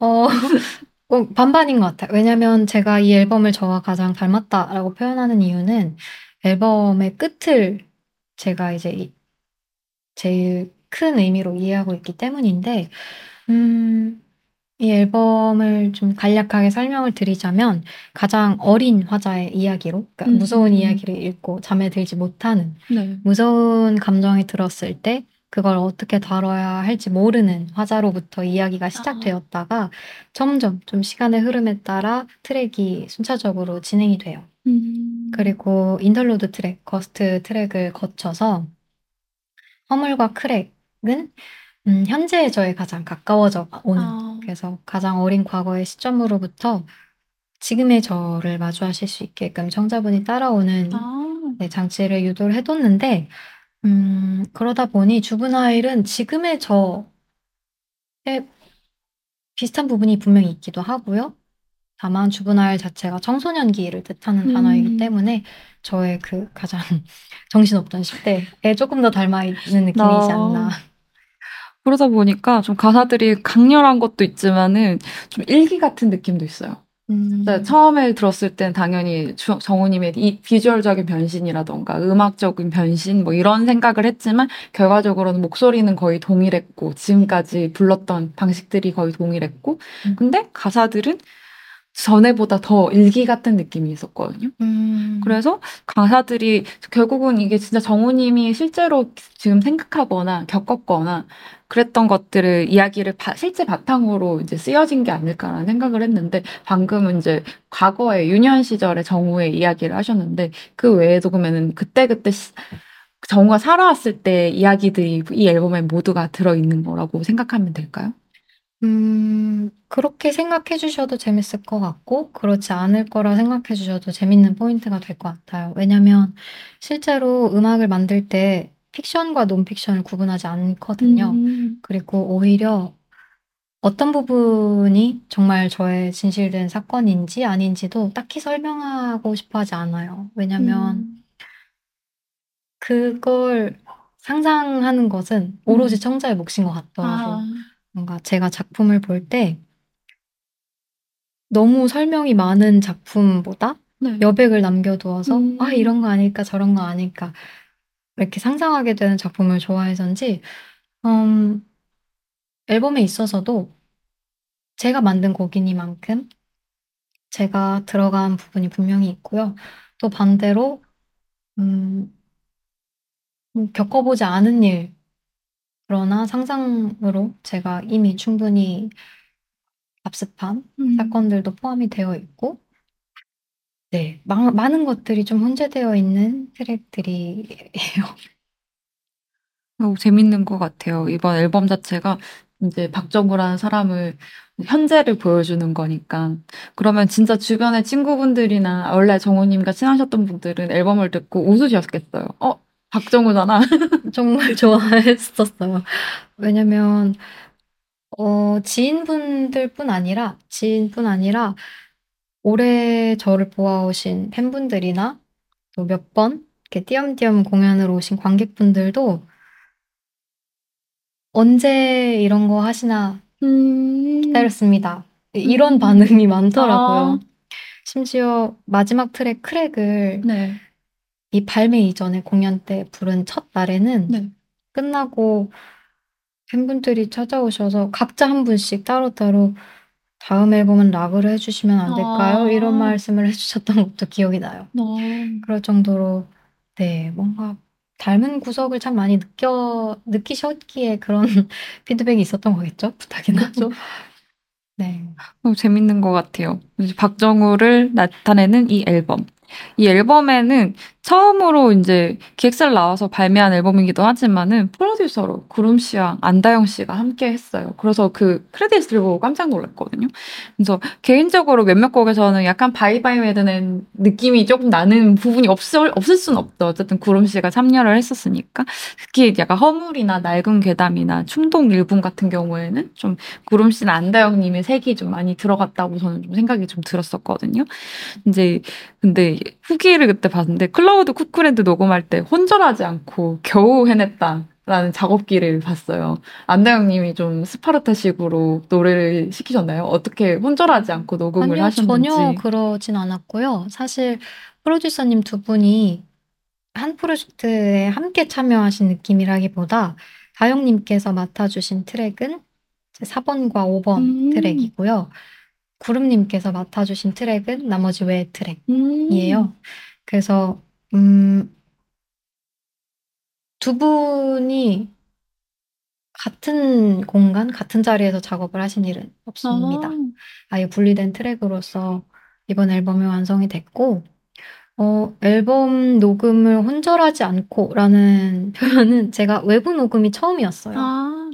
어, 어, 반반인 것 같아요. 왜냐면 제가 이 앨범을 저와 가장 닮았다라고 표현하는 이유는 앨범의 끝을 제가 이제 이- 제일 큰 의미로 이해하고 있기 때문인데, 음, 이 앨범을 좀 간략하게 설명을 드리자면 가장 어린 화자의 이야기로, 그러니까 음. 무서운 이야기를 읽고 잠에 들지 못하는 네. 무서운 감정이 들었을 때 그걸 어떻게 다뤄야 할지 모르는 화자로부터 이야기가 시작되었다가 점점 좀 시간의 흐름에 따라 트랙이 순차적으로 진행이 돼요. 음. 그리고 interlude 트랙, Gust 트랙을 거쳐서 허물과 크랙은 음, 현재의 저에 가장 가까워져 오는 아. 그래서 가장 어린 과거의 시점으로부터 지금의 저를 마주하실 수 있게끔 청자분이 따라오는 아. 네, 장치를 유도를 해뒀는데, 음, 그러다 보니 주브나일은 지금의 저에 비슷한 부분이 분명히 있기도 하고요. 다만 주브나일 자체가 청소년기를 뜻하는 음. 단어이기 때문에 저의 그 가장 정신없던 10대에 조금 더 닮아 있는 느낌이지 아. 않나. 그러다 보니까 좀 가사들이 강렬한 것도 있지만은 좀 일기 같은 느낌도 있어요. 음, 네, 처음에 들었을 땐 당연히 주- 정우님의 이 비주얼적인 변신이라던가 음악적인 변신 뭐 이런 생각을 했지만 결과적으로는 목소리는 거의 동일했고 지금까지 불렀던 방식들이 거의 동일했고 음. 근데 가사들은 전에보다 더 일기 같은 느낌이 있었거든요. 음, 그래서 가사들이 결국은 이게 진짜 정우님이 실제로 지금 생각하거나 겪었거나 그랬던 것들을 이야기를 바- 실제 바탕으로 이제 쓰여진 게 아닐까라는 생각을 했는데 방금은 이제 과거의 유년 시절의 정우의 이야기를 하셨는데 그 외에도 그러면은 그때 그때 시- 정우가 살아왔을 때 이야기들이 이 앨범에 모두가 들어 있는 거라고 생각하면 될까요? 음, 그렇게 생각해 주셔도 재밌을 것 같고, 그렇지 않을 거라 생각해 주셔도 재밌는 포인트가 될 것 같아요. 왜냐면, 실제로 음악을 만들 때 픽션과 논픽션을 구분하지 않거든요. 음. 그리고 오히려 어떤 부분이 정말 저의 진실된 사건인지 아닌지도 딱히 설명하고 싶어 하지 않아요. 왜냐면, 음. 그걸 상상하는 것은 오로지 청자의 몫인 것 같더라고요. 아. 뭔가 제가 작품을 볼 때 너무 설명이 많은 작품보다 네. 여백을 남겨두어서 음. 아 이런 거 아닐까 저런 거 아닐까 이렇게 상상하게 되는 작품을 좋아해서인지 음, 앨범에 있어서도 제가 만든 곡이니만큼 제가 들어간 부분이 분명히 있고요. 또 반대로 음, 음, 겪어보지 않은 일 그러나 상상으로 제가 이미 충분히 답습한 음. 사건들도 포함이 되어 있고, 네, 마- 많은 것들이 좀 혼재되어 있는 트랙들이에요. 너무 재밌는 것 같아요. 이번 앨범 자체가 이제 박정우라는 사람을 현재를 보여주는 거니까. 그러면 진짜 주변의 친구분들이나 원래 정우님과 친하셨던 분들은 앨범을 듣고 웃으셨겠어요. 어, 박정우잖아. 정말 좋아했었어요. 왜냐면, 어, 지인분들뿐 아니라, 지인뿐 아니라, 올해 저를 보아오신 팬분들이나 또 몇 번 이렇게 띄엄띄엄 공연으로 오신 관객분들도 언제 이런 거 하시나 음. 기다렸습니다. 이런 반응이 많더라고요. 아. 심지어 마지막 트랙 크랙을 네. 이 발매 이전에 공연 때 부른 첫 날에는 네. 끝나고 팬분들이 찾아오셔서 각자 한 분씩 따로따로 다음 앨범은 락으로 해 주시면 안 될까요? 아. 이런 말씀을 해 주셨던 것도 기억이 나요. 어. 그럴 정도로 네 뭔가 닮은 구석을 참 많이 느껴 느끼셨기에 그런 피드백이 있었던 거겠죠? 부탁이나. 그렇죠. 네. 너무 재밌는 것 같아요. 이제 박정우를 나타내는 이 앨범. 이 앨범에는 처음으로 이제 기획사를 나와서 발매한 앨범이기도 하지만은 프로듀서로 구름 씨와 안다영 씨가 함께 했어요. 그래서 그 크레딧을 보고 깜짝 놀랐거든요. 그래서 개인적으로 몇몇 곡에서는 약간 바이바이웨드는 느낌이 조금 나는 부분이 없을, 없을 순 없죠. 어쨌든 구름 씨가 참여를 했었으니까. 특히 약간 허물이나 낡은 괴담이나 충동 일분 같은 경우에는 좀 구름 씨나 안다영 님의 색이 좀 많이 들어갔다고 저는 좀 생각이 좀 들었었거든요. 이제 근데 후기를 그때 봤는데 Cloud Cuckoo Land 녹음할 때 혼절하지 않고 겨우 해냈다. 라는 작업기를 봤어요. 안다영님이 좀 스파르타식으로 노래를 시키셨나요? 어떻게 혼절하지 않고 녹음을 아니요, 하셨는지. 전혀 그러진 않았고요. 사실 프로듀서님 두 분이 한 프로젝트에 함께 참여하신 느낌이라기보다 다영님께서 맡아주신 트랙은 이제 4번과 5번 음. 트랙이고요. 구름님께서 맡아주신 트랙은 나머지 외 트랙이에요. 음. 그래서 음, 두 분이 같은 공간, 같은 자리에서 작업을 하신 일은 없습니다. 아. 아예 분리된 트랙으로서 이번 앨범이 완성이 됐고, 어, 앨범 녹음을 혼절하지 않고라는 표현은 제가 외부 녹음이 처음이었어요. 아.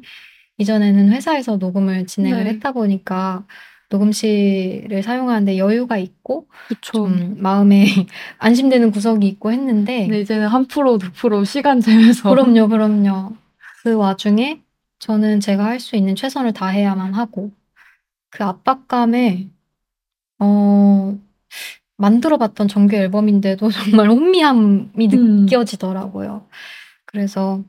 이전에는 회사에서 녹음을 진행을 네. 했다 보니까 녹음실을 사용하는데 여유가 있고 그쵸. 좀 마음에 안심되는 구석이 있고 했는데 근데 이제는 한 프로, 두 프로 시간 재면서. 그럼요, 그럼요. 그 와중에 저는 제가 할 수 있는 최선을 다해야만 하고 그 압박감에 어, 만들어봤던 정규 앨범인데도 정말 혼미함이 음. 느껴지더라고요. 그래서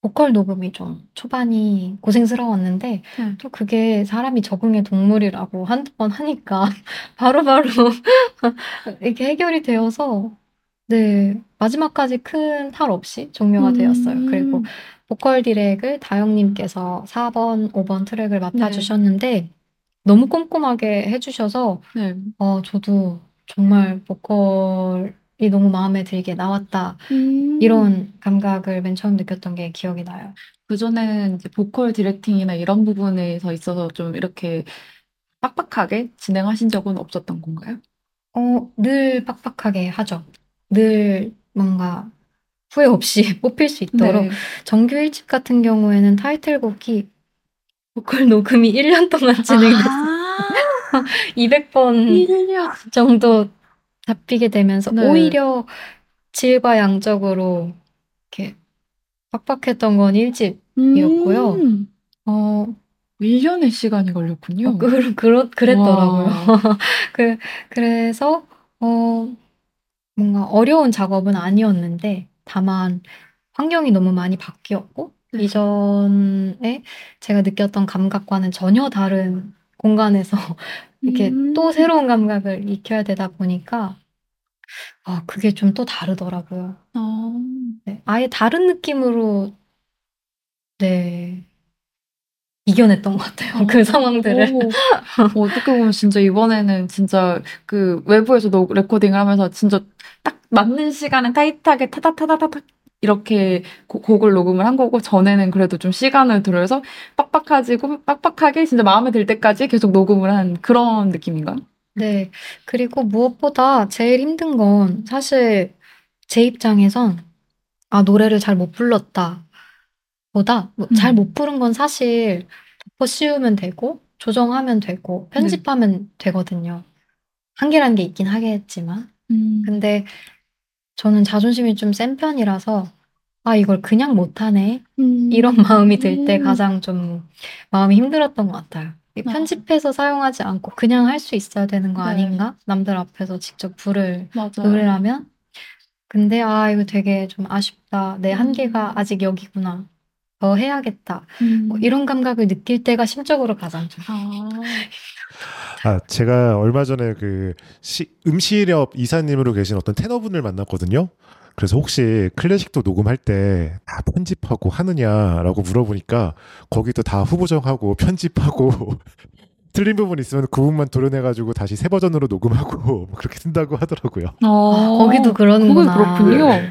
보컬 녹음이 좀 초반이 고생스러웠는데 네. 또 그게 사람이 적응의 동물이라고 한두 번 하니까 바로바로 이렇게 해결이 되어서 네, 마지막까지 큰 탈 없이 종료가 되었어요. 그리고 음. 보컬 디렉을 다영님께서 4번, 5번 네. 트랙을 맡아주셨는데 너무 꼼꼼하게 해주셔서 네. 어, 저도 정말 보컬 이 너무 마음에 들게 나왔다. 음. 이런 감각을 맨 처음 느꼈던 게 기억이 나요. 그전에는 이제 보컬 디렉팅이나 이런 부분에서 있어서 좀 이렇게 빡빡하게 진행하신 적은 없었던 건가요? 어, 늘 빡빡하게 하죠. 늘 뭔가 후회 없이 뽑힐 수 있도록. 네. 정규 1집 같은 경우에는 타이틀곡이 보컬 녹음이 1년 동안 진행됐어요. 아, 200번 1년. 정도 잡히게 되면서 네. 오히려 질과 양적으로 이렇게 빡빡했던 건 1집. 이었고요. 음. 어, 1년의 시간이 걸렸군요. 어, 그, 그렇, 그랬더라고요. 와. 그, 그래서, 어, 뭔가 어려운 작업은 아니었는데, 다만, 환경이 너무 많이 바뀌었고, 네. 이전에 제가 느꼈던 감각과는 전혀 다른 공간에서 이렇게 음. 또 새로운 감각을 익혀야 되다 보니까, 아, 그게 좀 또 다르더라고요. 아, 네, 아예 다른 느낌으로, 네, 이겨냈던 것 같아요. 그 상황들을. 오, 어떻게 보면 진짜 이번에는 진짜 그 외부에서 녹 레코딩을 하면서 진짜 딱 맞는 시간에 타이트하게 타다타다타닥 이렇게 고- 곡을 녹음을 한 거고 전에는 그래도 좀 시간을 들여서 빡빡하지고 빡빡하게 진짜 마음에 들 때까지 계속 녹음을 한 그런 느낌인가요? 네. 그리고 무엇보다 제일 힘든 건 사실 제 입장에선 아, 노래를 잘 못 불렀다. 보다 뭐 음. 잘못 부른 건 사실 덮어 씌우면 되고 조정하면 되고 편집하면 되거든요. 한계라는 게 있긴 하겠지만. 음. 근데 저는 자존심이 좀 센 편이라서 아, 이걸 그냥 못하네. 음. 이런 마음이 들 때 음. 가장 좀 마음이 힘들었던 것 같아요. 이 아. 편집해서 사용하지 않고 그냥 할 수 있어야 되는 거 네. 아닌가? 남들 앞에서 직접 맞아요. 노래라면? 근데 아, 이거 되게 좀 아쉽다. 내 음. 한계가 아직 여기구나. 더 해야겠다. 음. 뭐 이런 감각을 느낄 때가 심적으로 가장 좀. 아, 아, 제가 얼마 전에 그 시, 음실업 이사님으로 계신 어떤 테너분을 만났거든요. 그래서 혹시 클래식도 녹음할 때 다 편집하고 하느냐라고 물어보니까 거기도 다 후보정하고 편집하고 틀린 부분 있으면 그 부분만 도려내가지고 다시 새 버전으로 녹음하고 뭐 그렇게 쓴다고 하더라고요. 아, 거기도 그러는구나. 거기 그렇군요.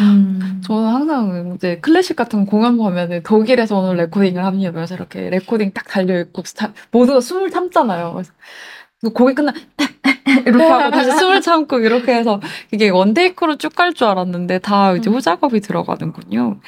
네. 음. 저는 항상 이제 클래식 같은 공연 보면은 독일에서 오늘 레코딩을 합니다면서 이렇게 레코딩 딱 달려있고 다- 모두가 숨을 참잖아요. 그래서 곡이 끝나 이렇게 하고 다시 숨을 참고 이렇게 해서 이게 one take로 쭉 갈 줄 알았는데 다 이제 음. 후작업이 들어가는군요.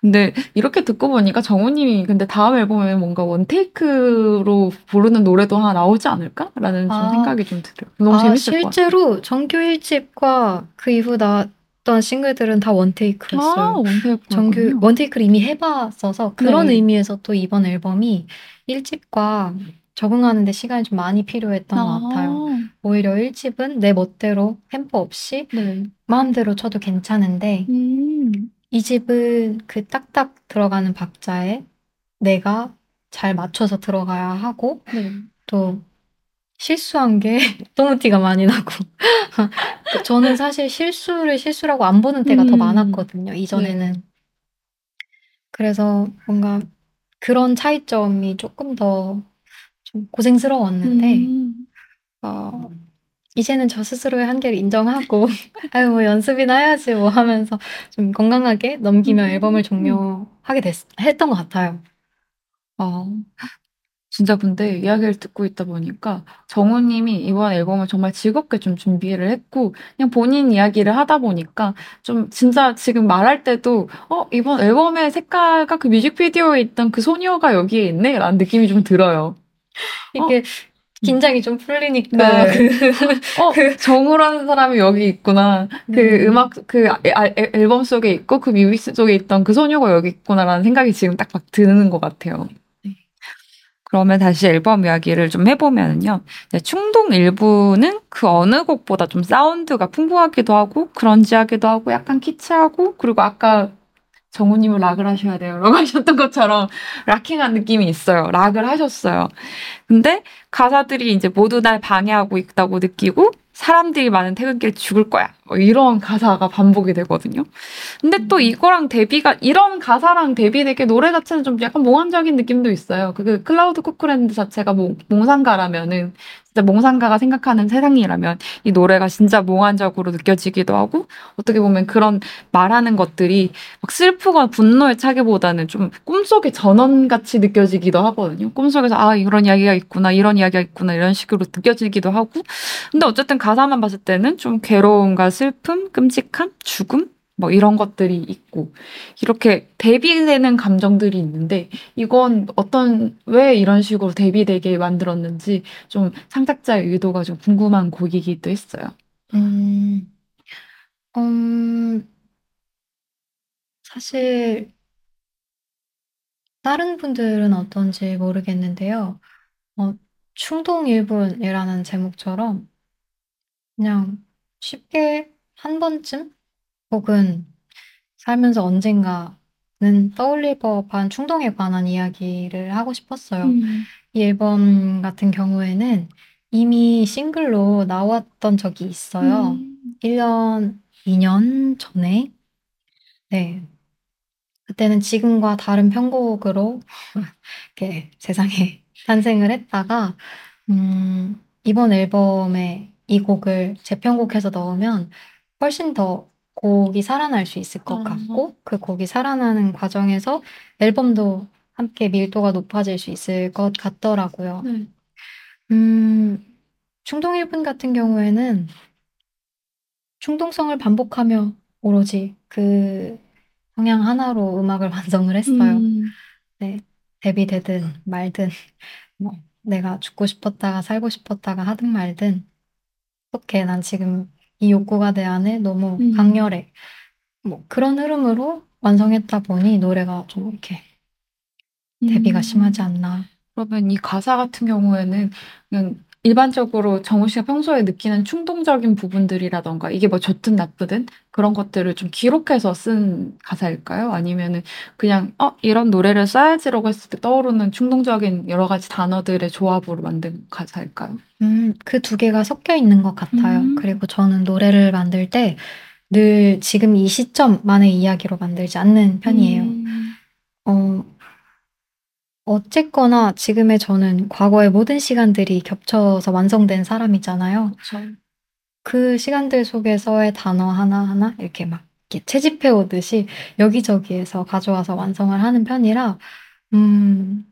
근데 이렇게 듣고 보니까 정우님이 근데 다음 앨범에 뭔가 one take로 부르는 노래도 하나 나오지 않을까라는 좀 아. 생각이 좀 들어요. 너무 아, 재밌을 것 같아요. 실제로 정규 1집과 그 이후 나 왔던 싱글들은 다 원테이크였어요. 아, 원테이크. 정규 원테이크를 이미 해봤어서 그런 네. 의미에서 또 이번 앨범이 1집과 적응하는데 시간이 좀 많이 필요했던 것 같아요. 오히려 1집은 내 멋대로 템포 없이 네. 마음대로 쳐도 괜찮은데 음. 이 집은 그 딱딱 들어가는 박자에 내가 잘 맞춰서 들어가야 하고 네. 또 실수한 게 너무 티가 많이 나고 저는 사실 실수를 실수라고 안 보는 때가 더 음. 많았거든요 이전에는 그래서 뭔가 그런 차이점이 조금 더 좀 고생스러웠는데 음. 어, 이제는 저 스스로의 한계를 인정하고 아유 뭐 연습이나 해야지 뭐 하면서 좀 건강하게 넘기며 음. 앨범을 종료하게 됐, 했던 것 같아요. 아, 진짜 근데 이야기를 듣고 있다 보니까 정우님이 이번 앨범을 정말 즐겁게 좀 준비를 했고 그냥 본인 이야기를 하다 보니까 좀 진짜 지금 말할 때도 어 이번 앨범의 색깔과 그 뮤직비디오에 있던 그 소녀가 여기에 있네 라는 느낌이 좀 들어요. 이게 긴장이 좀 풀리니까 네. 그어 정우라는 사람이 여기 있구나. 그 음. 음악 그 아- 아- 앨범 속에 있고 그 뮤직 속에 있던 그 소녀가 여기 있구나라는 생각이 지금 딱 막 드는 것 같아요. 네. 그러면 다시 앨범 이야기를 좀 해보면요. 충동 일부는 그 어느 곡보다 좀 사운드가 풍부하기도 하고 grunge하기도 하고 약간 키치하고 그리고 아까 정우님은 락을 하셔야 돼요. 라고 하셨던 것처럼 rocking한 느낌이 있어요. 락을 하셨어요. 근데 가사들이 이제 모두 날 방해하고 있다고 느끼고 사람들이 많은 퇴근길에 죽을 거야. 뭐 이런 가사가 반복이 되거든요. 근데 또 이거랑 대비가 이런 가사랑 대비되게 노래 자체는 좀 약간 몽환적인 느낌도 있어요. 그 Cloud Cuckoo Land 자체가 몽, 몽상가라면은 진짜 몽상가가 생각하는 세상이라면 이 노래가 진짜 몽환적으로 느껴지기도 하고 어떻게 보면 그런 말하는 것들이 막 슬프거나 분노에 차기보다는 좀 꿈속의 전원같이 느껴지기도 하거든요. 꿈속에서 아 이런 이야기가 있구나 이런 이야기가 있구나 이런 식으로 느껴지기도 하고 근데 어쨌든 가사만 봤을 때는 좀 괴로움과 슬픔, 끔찍함, 죽음 뭐 이런 것들이 있고 이렇게 대비되는 감정들이 있는데 이건 어떤 왜 이런 식으로 대비되게 만들었는지 좀 창작자의 의도가 좀 궁금한 곡이기도 했어요. 음, 음, 사실 다른 분들은 어떤지 모르겠는데요. 어, 충동 1분이라는 제목처럼 그냥 쉽게 한 번쯤 혹은 살면서 언젠가는 떠올릴 법한 충동에 관한 이야기를 하고 싶었어요. 음. 이 앨범 같은 경우에는 이미 싱글로 나왔던 적이 있어요. 음. 1년, 2년 전에. 네. 그때는 지금과 다른 편곡으로 이렇게 세상에 탄생을 했다가, 음, 이번 앨범에 이 곡을 재편곡해서 넣으면 훨씬 더 곡이 살아날 수 있을 것 아. 같고, 그 곡이 살아나는 과정에서 앨범도 함께 밀도가 높아질 수 있을 것 같더라고요. 네. 음, 충동 1분 같은 경우에는 충동성을 반복하며 오로지 그 성향 하나로 음악을 완성을 했어요. 음. 데뷔되든 말든 뭐 내가 죽고 싶었다가 살고 싶었다가 하든 말든 어떻게 난 지금 이 욕구가 내 안에 너무 음. 강렬해. 뭐 그런 흐름으로 완성했다 보니 노래가 좀 이렇게 데뷔가 음. 심하지 않나. 그러면 이 가사 같은 경우에는 그냥 일반적으로 정우 씨가 평소에 느끼는 충동적인 부분들이라던가 이게 뭐 좋든 나쁘든 그런 것들을 좀 기록해서 쓴 가사일까요? 아니면은 그냥 어 이런 노래를 써야지라고 했을 때 떠오르는 충동적인 여러 가지 단어들의 조합으로 만든 가사일까요? 음, 그 두 개가 섞여 있는 것 같아요. 음. 그리고 저는 노래를 만들 때 늘 지금 이 시점만의 이야기로 만들지 않는 편이에요. 음. 어, 어쨌거나 지금의 저는 과거의 모든 시간들이 겹쳐서 완성된 사람이잖아요. 그렇죠. 그 시간들 속에서의 단어 하나하나 이렇게 막 이렇게 채집해 오듯이 여기저기에서 가져와서 완성을 하는 편이라, 음,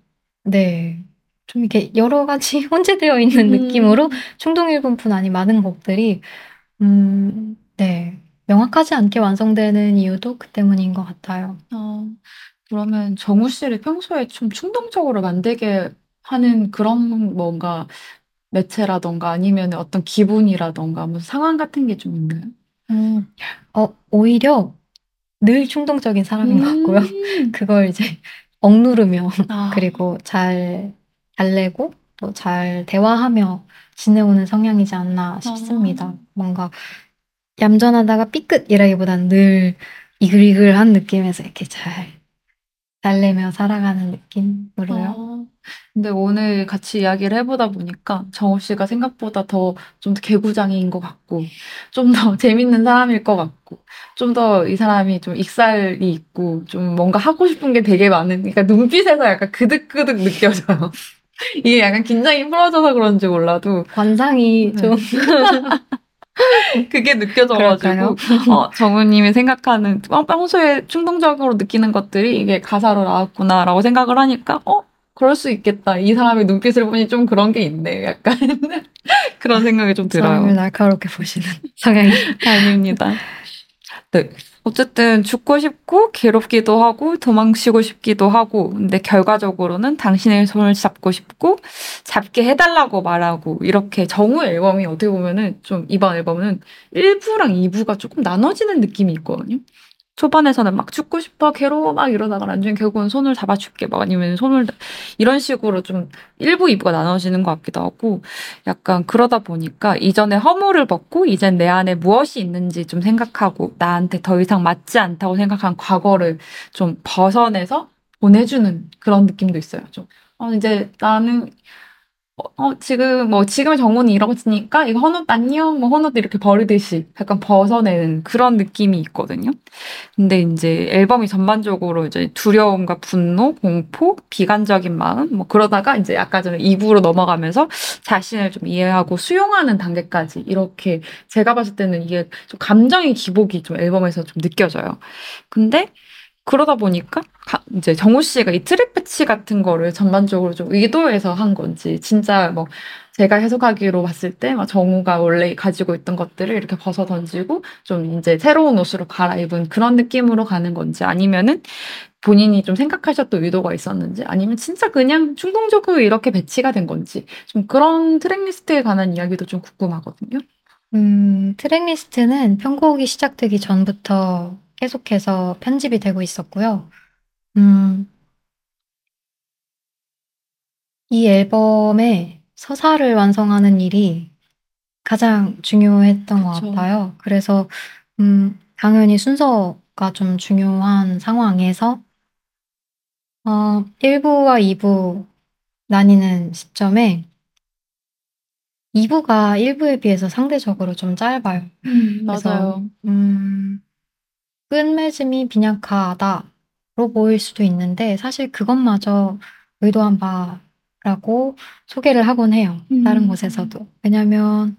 네. 좀 이렇게 여러 가지 혼재되어 있는 음. 느낌으로 충동 일분뿐 아니 많은 곡들이, 음, 네. 명확하지 않게 완성되는 이유도 그 때문인 것 같아요. 어, 그러면 정우 씨를 평소에 좀 충동적으로 만들게 하는 그런 뭔가 매체라던가 아니면 어떤 기분이라던가 뭐 상황 같은 게 좀 있나요? 음, 어, 오히려 늘 충동적인 사람인 것 같고요. 음. 그걸 이제 억누르며 아. 그리고 잘 달래고 또 잘 대화하며 지내오는 성향이지 않나 싶습니다. 아. 뭔가 얌전하다가 삐끗이라기보다는 늘 이글이글한 느낌에서 이렇게 잘 달래며 살아가는 느낌으로요. 어, 근데 오늘 같이 이야기를 해보다 보니까 정우 씨가 생각보다 더 좀 더 개구장이인 것 같고, 좀 더 재밌는 사람일 것 같고, 좀 더 이 사람이 좀 익살이 있고, 좀 뭔가 하고 싶은 게 되게 많은, 그러니까 눈빛에서 약간 그득그득 느껴져요. 이게 약간 긴장이 풀어져서 그런지 몰라도, 관상이 네. 좀 그게 느껴져가지고, 그럴까요? 어, 정우님이 생각하는, 어, 평소에 충동적으로 느끼는 것들이 이게 가사로 나왔구나라고 생각을 하니까, 어, 그럴 수 있겠다. 이 사람의 눈빛을 보니 좀 그런 게 있네. 약간 그런 생각이 좀 사람을 들어요. 날카롭게 보시는 성향이. 아닙니다. 네. 어쨌든 죽고 싶고 괴롭기도 하고 도망치고 싶기도 하고 근데 결과적으로는 당신의 손을 잡고 싶고 잡게 해달라고 말하고 이렇게 정우 앨범이 어떻게 보면은 좀 이번 앨범은 1부랑 2부가 조금 나눠지는 느낌이 있거든요. 초반에서는 막 죽고 싶어 괴로워 막 이러다가 나중에 결국은 손을 잡아줄게 막 아니면 손을 이런 식으로 좀 1부 2부가 나눠지는 것 같기도 하고 약간 그러다 보니까 이전에 허물을 벗고 이젠 내 안에 무엇이 있는지 좀 생각하고 나한테 더 이상 맞지 않다고 생각한 과거를 좀 벗어내서 보내주는 그런 느낌도 있어요. 좀 어, 이제 나는 어, 어, 지금 뭐 지금의 정우는 이러니까 이거 헌옷 안녕 뭐 헌옷 이렇게 버리듯이 약간 벗어내는 그런 느낌이 있거든요. 근데 이제 앨범이 전반적으로 이제 두려움과 분노, 공포, 비관적인 마음 뭐 그러다가 이제 아까 전에 2부로 넘어가면서 자신을 좀 이해하고 수용하는 단계까지 이렇게 제가 봤을 때는 이게 좀 감정의 기복이 좀 앨범에서 좀 느껴져요. 근데 그러다 보니까 가- 이제 정우 씨가 이 트랙 배치 같은 거를 전반적으로 좀 의도해서 한 건지 진짜 뭐 제가 해석하기로 봤을 때 막 정우가 원래 가지고 있던 것들을 이렇게 벗어 던지고 좀 이제 새로운 옷으로 갈아입은 그런 느낌으로 가는 건지 아니면은 본인이 좀 생각하셨던 의도가 있었는지 아니면 진짜 그냥 충동적으로 이렇게 배치가 된 건지 좀 그런 tracklist에 관한 이야기도 좀 궁금하거든요. 음, 트랙리스트는 편곡이 시작되기 전부터 계속해서 편집이 되고 있었고요. 음, 이 앨범의 서사를 완성하는 일이 가장 중요했던 것 그쵸. 같아요. 그래서 음, 당연히 순서가 좀 중요한 상황에서 어, 1부와 2부 나뉘는 시점에 2부가 1부에 비해서 상대적으로 좀 짧아요. 그래서 음, 끝맺음이 빈약하다로 보일 수도 있는데 사실 그것마저 의도한 바라고 소개를 하곤 해요. 다른 음. 곳에서도. 왜냐면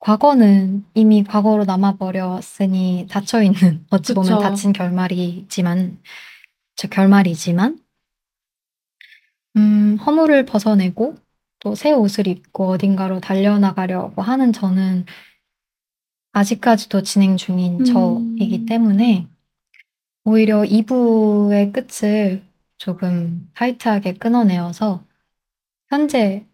과거는 이미 과거로 남아버렸으니 닫혀있는 어찌 보면 그쵸. 닫힌 결말이지만 저 결말이지만 음, 허물을 벗어내고 또 새 옷을 입고 어딘가로 달려나가려고 하는 저는 아직까지도 진행 중인 음. 저이기 때문에 오히려 2부의 끝을 조금 타이트하게 끊어내어서 현재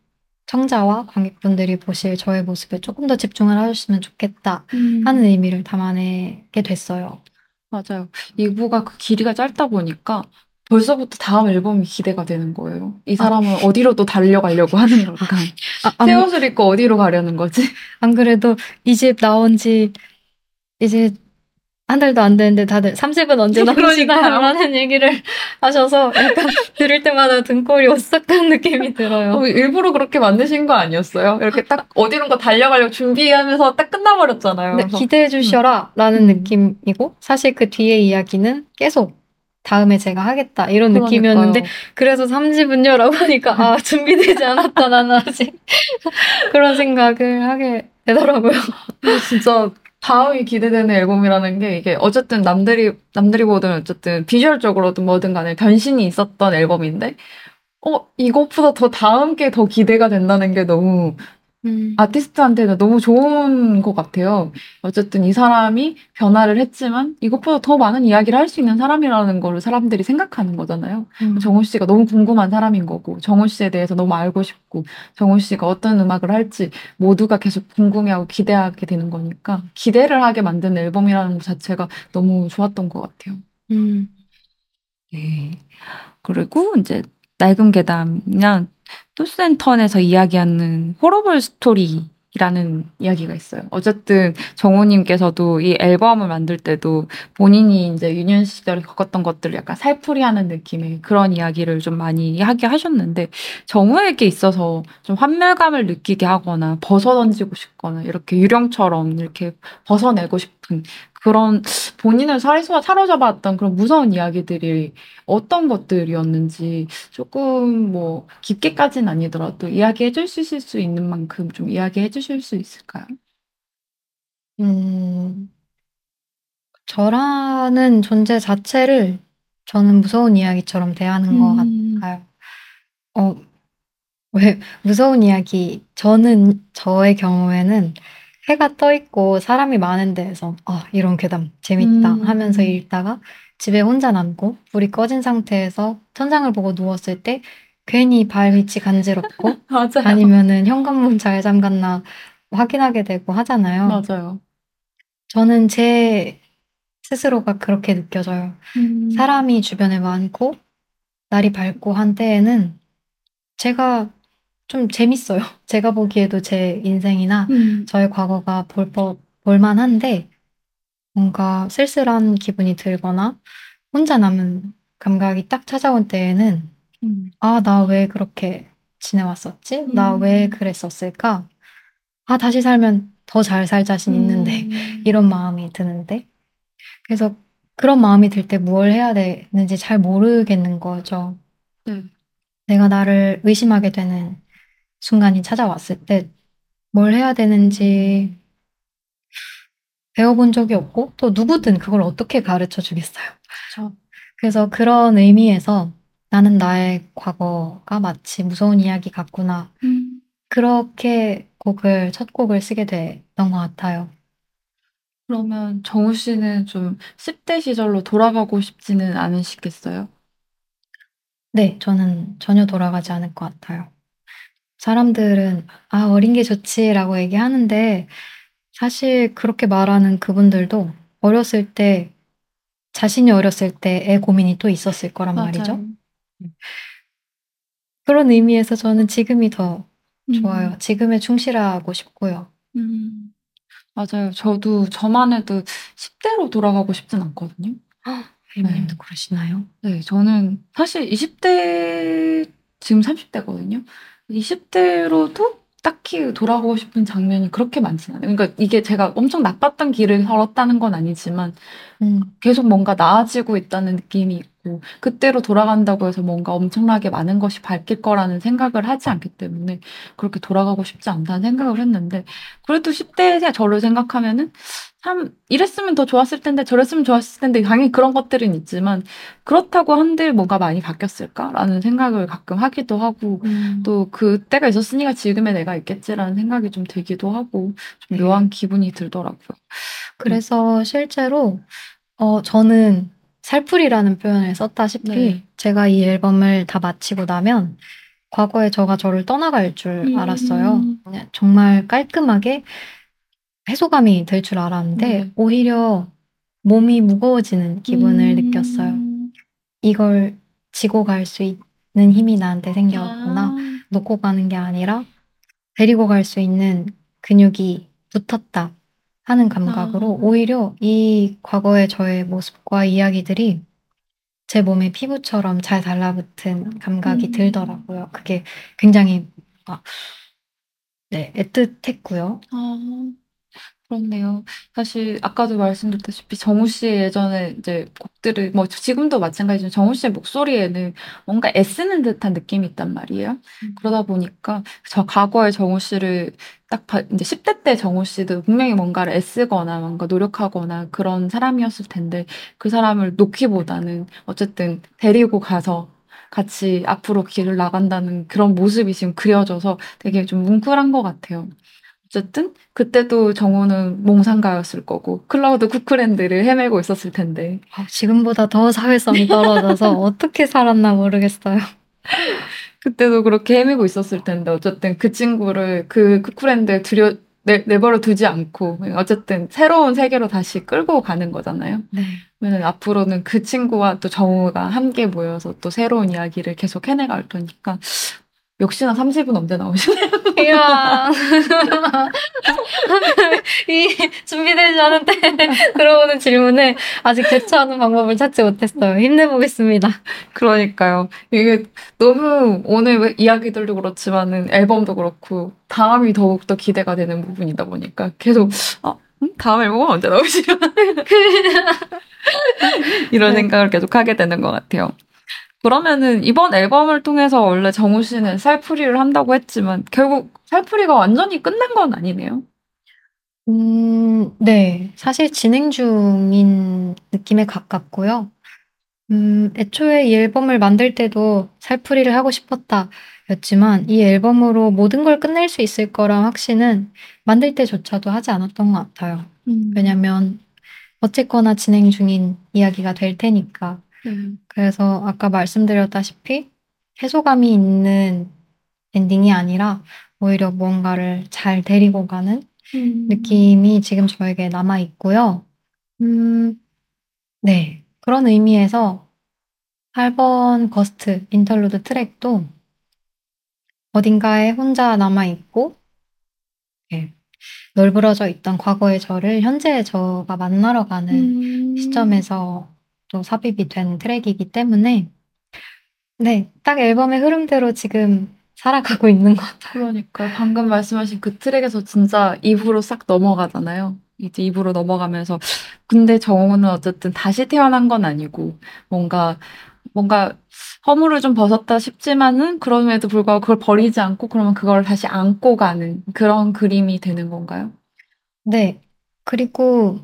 청자와 관객분들이 보실 저의 모습에 조금 더 집중을 하셨으면 좋겠다 음. 하는 의미를 담아내게 됐어요. 맞아요. 2부가 그 길이가 짧다 보니까 벌써부터 다음 앨범이 기대가 되는 거예요. 이 사람은 어디로 또 달려가려고 하는 걸까? 아, 새 안, 옷을 입고 어디로 가려는 거지? 안 그래도 이 집 나온 지 이제 한 달도 안 됐는데 다들 30은 언제 나오시나요? 라는 얘기를 하셔서 약간 들을 때마다 등골이 오싹한 느낌이 들어요. 어, 일부러 그렇게 만드신 거 아니었어요? 이렇게 딱 어디론가 달려가려고 준비하면서 딱 끝나버렸잖아요. 네, 기대해 주셔라 라는 음. 느낌이고 사실 그 뒤에 이야기는 계속 다음에 제가 하겠다 이런 그러니까요. 느낌이었는데 그래서 30은요 라고 하니까 아 준비되지 않았다 나는 아직 그런 생각을 하게 되더라고요. 진짜 다음이 기대되는 앨범이라는 게 이게 어쨌든 남들이 남들이 보든 어쨌든 비주얼적으로든 뭐든 간에 변신이 있었던 앨범인데 어 이것보다 더 다음 게 더 기대가 된다는 게 너무 음. 아티스트한테는 너무 좋은 것 같아요. 어쨌든 이 사람이 변화를 했지만 이것보다 더 많은 이야기를 할 수 있는 사람이라는 거를 사람들이 생각하는 거잖아요. 음. 정훈 씨가 너무 궁금한 사람인 거고, 정훈 씨에 대해서 너무 알고 싶고, 정훈 씨가 어떤 음악을 할지 모두가 계속 궁금해하고 기대하게 되는 거니까, 기대를 하게 만든 앨범이라는 것 자체가 너무 좋았던 것 같아요. 음. 네. 그리고 이제 낡은 계단이나 토스앤턴에서 이야기하는 호러블 스토리라는 이야기가 있어요. 어쨌든 정우님께서도 이 앨범을 만들 때도 본인이 이제 유년 시절에 겪었던 것들을 약간 살풀이하는 느낌의 그런 이야기를 좀 많이 하게 하셨는데 정우에게 있어서 좀 환멸감을 느끼게 하거나 벗어던지고 싶거나 이렇게 유령처럼 이렇게 벗어내고 싶은 그런 본인을 사로잡, 사로잡았던 그런 무서운 이야기들이 어떤 것들이었는지 조금 뭐 깊게까지는 아니더라도 이야기해 주실 수 있는 만큼 좀 이야기해 주실 수 있을까요? 음, 저라는 존재 자체를 저는 무서운 이야기처럼 대하는 것 음. 같아요. 어, 왜 무서운 이야기, 저는 저의 경우에는 해가 떠 있고 사람이 많은 데에서 아, 이런 괴담 재밌다 음. 하면서 읽다가 집에 혼자 남고 불이 꺼진 상태에서 천장을 보고 누웠을 때 괜히 발 밑이 간지럽고. 아니면은 현관문 잘 잠갔나 확인하게 되고 하잖아요. 맞아요. 저는 제 스스로가 그렇게 느껴져요. 음. 사람이 주변에 많고 날이 밝고 한 때에는 제가 좀 재밌어요. 제가 보기에도 제 인생이나 음. 저의 과거가 볼, 법- 볼만한데 뭔가 쓸쓸한 기분이 들거나 혼자 남은 감각이 딱 찾아온 때에는 음. 아, 나 왜 그렇게 지내왔었지? 나 음. 왜 그랬었을까? 아, 다시 살면 더 잘 살 자신 있는데 음. 이런 마음이 드는데 그래서 그런 마음이 들 때 뭘 해야 되는지 잘 모르겠는 거죠. 네. 내가 나를 의심하게 되는 순간이 찾아왔을 때 뭘 해야 되는지 배워본 적이 없고 또 누구든 그걸 어떻게 가르쳐 주겠어요. 그렇죠. 그래서 그런 의미에서 나는 나의 과거가 마치 무서운 이야기 같구나. 음. 그렇게 곡을, 첫 곡을 쓰게 됐던 것 같아요. 그러면 정우 씨는 좀 10대 시절로 돌아가고 싶지는 않으시겠어요? 네, 저는 전혀 돌아가지 않을 것 같아요. 사람들은, 아, 어린 게 좋지라고 얘기하는데, 사실 그렇게 말하는 그분들도 어렸을 때, 자신이 어렸을 때의 고민이 또 있었을 거란 말이죠. 맞아요. 그런 의미에서 저는 지금이 더 좋아요. 음. 지금에 충실하고 싶고요. 음. 맞아요. 저도 저만 해도 10대로 돌아가고 싶진 않거든요. 혜민님도 네. 그러시나요? 네, 저는 사실 20대, 지금 30대거든요. 20대로도 딱히 돌아가고 싶은 장면이 그렇게 많진 않아요. 그러니까 이게 제가 엄청 나빴던 길을 걸었다는 건 아니지만 음, 계속 뭔가 나아지고 있다는 느낌이 있고 그때로 돌아간다고 해서 뭔가 엄청나게 많은 것이 바뀔 거라는 생각을 하지 않기 때문에 그렇게 돌아가고 싶지 않다는 생각을 했는데 그래도 10대 저를 생각하면은 참 이랬으면 더 좋았을 텐데 저랬으면 좋았을 텐데 당연히 그런 것들은 있지만 그렇다고 한들 뭐가 많이 바뀌었을까라는 생각을 가끔 하기도 하고 음. 또 그때가 있었으니까 지금의 내가 있겠지라는 생각이 좀 들기도 하고 좀 묘한 기분이 들더라고요. 그래서 실제로 어, 저는 살풀이라는 표현을 썼다시피 네. 제가 이 앨범을 다 마치고 나면 과거에 저가 저를 떠나갈 줄 음. 알았어요. 정말 깔끔하게 해소감이 될 줄 알았는데 네. 오히려 몸이 무거워지는 기분을 음. 느꼈어요. 이걸 지고 갈 수 있는 힘이 나한테 생겼구나. 아. 놓고 가는 게 아니라 데리고 갈 수 있는 근육이 붙었다 하는 감각으로 아. 오히려 이 과거의 저의 모습과 이야기들이 제 몸의 피부처럼 잘 달라붙은 감각이 음. 들더라고요. 그게 굉장히 아, 네, 애틋했고요. 아, 그렇네요. 사실 아까도 말씀드렸다시피 정우 씨의 예전에 이제 곡들을 뭐 지금도 마찬가지지만 정우 씨의 목소리에는 뭔가 애쓰는 듯한 느낌이 있단 말이에요. 음. 그러다 보니까 저 과거의 정우 씨를 딱 봐, 이제 10 대 때 정우 씨도 분명히 뭔가를 애쓰거나 뭔가 노력하거나 그런 사람이었을 텐데 그 사람을 놓기보다는 어쨌든 데리고 가서 같이 앞으로 길을 나간다는 그런 모습이 지금 그려져서 되게 좀 뭉클한 것 같아요. 어쨌든 그때도 정우는 몽상가였을 거고 클라우드 쿠크랜드를 헤매고 있었을 텐데 아, 지금보다 더 사회성이 떨어져서 어떻게 살았나 모르겠어요. 그때도 그렇게 헤매고 있었을 텐데 어쨌든 그 친구를 그 쿠크랜드에 들여 내, 내버려 두지 않고 어쨌든 새로운 세계로 다시 끌고 가는 거잖아요. 네. 그러면 앞으로는 그 친구와 또 정우가 함께 모여서 또 새로운 이야기를 계속 해내갈 거니까 역시나 30은 언제 나오시나요? 이야. 이 준비되지 않은 때 들어오는 질문에 아직 대처하는 방법을 찾지 못했어요. 힘내보겠습니다. 그러니까요. 이게 너무 오늘 이야기들도 그렇지만은 앨범도 그렇고 다음이 더욱더 기대가 되는 부분이다 보니까 계속 아, 음? 다음 앨범은 언제 나오시려나 이런 네. 생각을 계속 하게 되는 것 같아요. 그러면은 이번 앨범을 통해서 원래 정우 씨는 살풀이를 한다고 했지만 결국 살풀이가 완전히 끝난 건 아니네요. 음, 네. 사실 진행 중인 느낌에 가깝고요. 음, 애초에 이 앨범을 만들 때도 살풀이를 하고 싶었다 였지만 이 앨범으로 모든 걸 끝낼 수 있을 거란 확신은 만들 때조차도 하지 않았던 것 같아요. 왜냐면 어쨌거나 진행 중인 이야기가 될 테니까. 음. 그래서 아까 말씀드렸다시피 해소감이 있는 엔딩이 아니라 오히려 무언가를 잘 데리고 가는 느낌이 지금 저에게 남아 있고요. 음, 네. 그런 의미에서 8번 거스트 인터루드 트랙도 어딘가에 혼자 남아 있고, 네. 널브러져 있던 과거의 저를 현재의 저가 만나러 가는 음. 시점에서 또 삽입이 된 트랙이기 때문에, 네. 딱 앨범의 흐름대로 지금 살아가고 있는 것 같아요. 그러니까 방금 말씀하신 그 트랙에서 진짜 입으로 싹 넘어가잖아요. 이제 입으로 넘어가면서 근데 정우는 어쨌든 다시 태어난 건 아니고 뭔가 뭔가 허물을 좀 벗었다 싶지만은 그럼에도 불구하고 그걸 버리지 않고 그러면 그걸 다시 안고 가는 그런 그림이 되는 건가요? 네. 그리고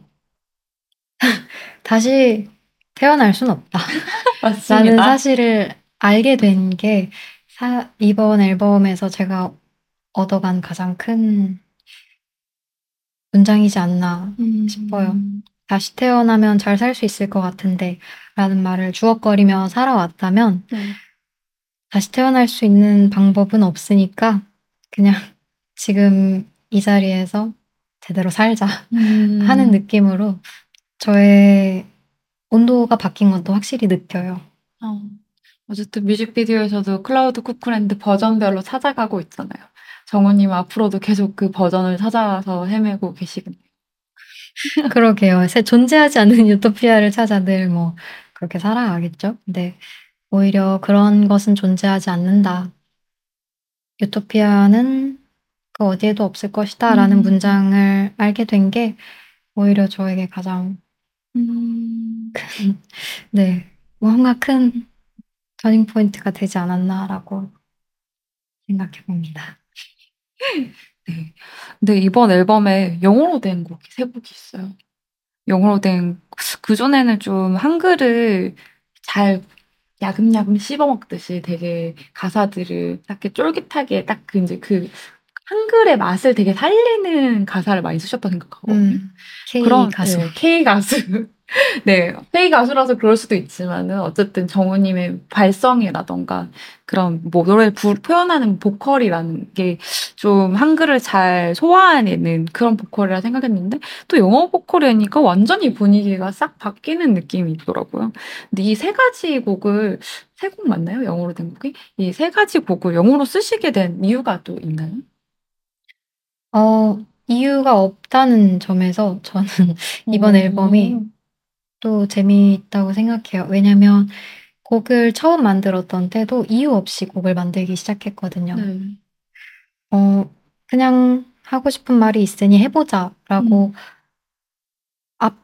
다시 태어날 순 없다. 라는 사실을 알게 된 게 이번 앨범에서 제가 얻어간 가장 큰 문장이지 않나 음. 싶어요. 다시 태어나면 잘 살 수 있을 것 같은데 라는 말을 주워거리며 살아왔다면 네. 다시 태어날 수 있는 방법은 없으니까 그냥 지금 이 자리에서 제대로 살자 음. 하는 느낌으로 저의 온도가 바뀐 것도 확실히 느껴요. 어. 어쨌든 뮤직비디오에서도 클라우드 쿠쿠랜드 버전별로 찾아가고 있잖아요. 정우님 앞으로도 계속 그 버전을 찾아서 헤매고 계시겠네요. 그러게요. 새 존재하지 않는 유토피아를 찾아 늘 뭐 그렇게 살아가겠죠. 근데 오히려 그런 것은 존재하지 않는다. 유토피아는 그 어디에도 없을 것이다 라는 음. 문장을 알게 된 게 오히려 저에게 가장 음. 큰, 네, 뭔가 큰 터닝 포인트가 되지 않았나라고 생각해 봅니다. 네. 근데 이번 앨범에 영어로 된 곡이 세 곡이 있어요. 영어로 된, 그전에는 좀 한글을 잘 야금야금 씹어먹듯이 되게 가사들을 딱 이렇게 쫄깃하게 딱 그 이제 그 한글의 맛을 되게 살리는 가사를 많이 쓰셨다 생각하거든요. 음, K 그런 가수. 네, K 가수. 네, K 가수라서 그럴 수도 있지만은 어쨌든 정우님의 발성이라던가 그런 뭐 노래를 부- 표현하는 보컬이라는 게 좀 한글을 잘 소화해내는 그런 보컬이라 생각했는데 또 영어 보컬이니까 완전히 분위기가 싹 바뀌는 느낌이 있더라고요. 근데 이 세 가지 곡을 세 곡 맞나요? 영어로 된 곡이? 이 세 가지 곡을 영어로 쓰시게 된 이유가 또 있나요? 어, 이유가 없다는 점에서 저는 이번 오. 앨범이 또 재미있다고 생각해요. 왜냐면 곡을 처음 만들었던 때도 이유 없이 곡을 만들기 시작했거든요. 네. 어, 그냥 하고 싶은 말이 있으니 해보자라고 음. 앞,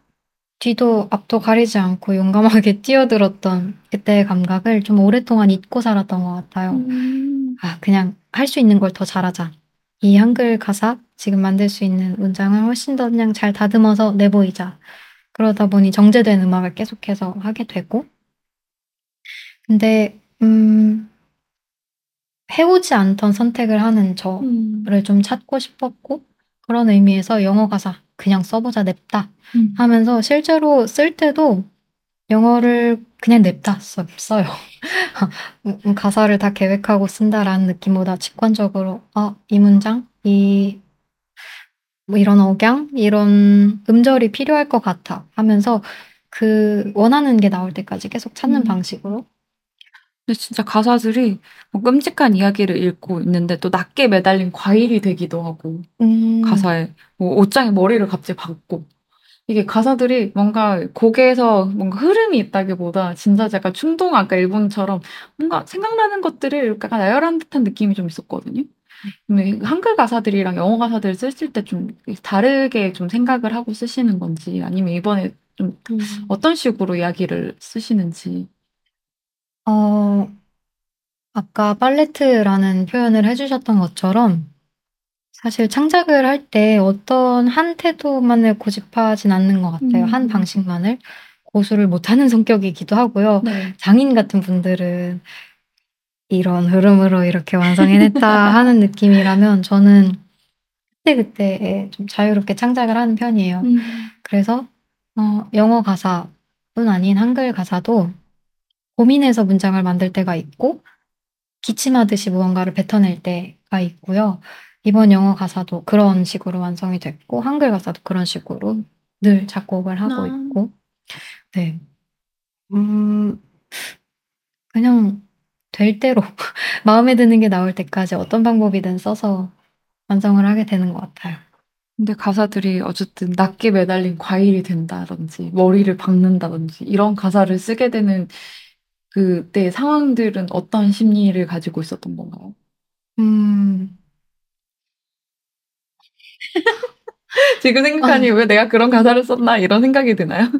뒤도 앞도 가리지 않고 용감하게 뛰어들었던 그때의 감각을 좀 오랫동안 잊고 살았던 것 같아요. 음. 아, 그냥 할 수 있는 걸 더 잘하자. 이 한글 가사, 지금 만들 수 있는 문장을 훨씬 더 그냥 잘 다듬어서 내보이자. 그러다 보니 정제된 음악을 계속해서 하게 되고. 근데, 음, 해오지 않던 선택을 하는 저를 음. 좀 찾고 싶었고, 그런 의미에서 영어 가사 그냥 써보자, 냅다. 음. 하면서 실제로 쓸 때도 영어를 그냥 냅다 써, 써요. 음, 가사를 다 계획하고 쓴다라는 느낌보다 직관적으로 아, 이 문장, 이 뭐 이런 억양, 이런 음절이 필요할 것 같아 하면서 그 원하는 게 나올 때까지 계속 찾는 음. 방식으로 근데 진짜 가사들이 뭐 끔찍한 이야기를 읽고 있는데 또 낫게 매달린 과일이 되기도 하고 음. 가사에 뭐 옷장에 머리를 갑자기 박고 이게 가사들이 뭔가 곡에서 뭔가 흐름이 있다기보다 진짜 제가 충동 아까 일본처럼 뭔가 생각나는 것들을 약간 나열한 듯한 느낌이 좀 있었거든요. 근데 한글 가사들이랑 영어 가사들 쓰실 때 좀 다르게 좀 생각을 하고 쓰시는 건지 아니면 이번에 좀 음. 어떤 식으로 이야기를 쓰시는지. 어, 아까 팔레트라는 표현을 해주셨던 것처럼 사실 창작을 할 때 어떤 한 태도만을 고집하진 않는 것 같아요. 음. 한 방식만을 고수를 못하는 성격이기도 하고요. 네. 장인 같은 분들은 이런 흐름으로 이렇게 완성해냈다 하는 느낌이라면 저는 그때그때 좀 자유롭게 창작을 하는 편이에요. 음. 그래서 어, 영어 가사뿐 아닌 한글 가사도 고민해서 문장을 만들 때가 있고 기침하듯이 무언가를 뱉어낼 때가 있고요. 이번 영어 가사도 그런 식으로 완성이 됐고 한글 가사도 그런 식으로 늘 작곡을 하고 아. 있고 네. 음, 그냥 될 대로 마음에 드는 게 나올 때까지 어떤 방법이든 써서 완성을 하게 되는 것 같아요. 근데 가사들이 어쨌든 낮게 매달린 과일이 된다든지 머리를 박는다든지 이런 가사를 쓰게 되는 그때 상황들은 어떤 심리를 가지고 있었던 건가요? 음, 지금 생각하니 왜 내가 그런 가사를 썼나 이런 생각이 드나요?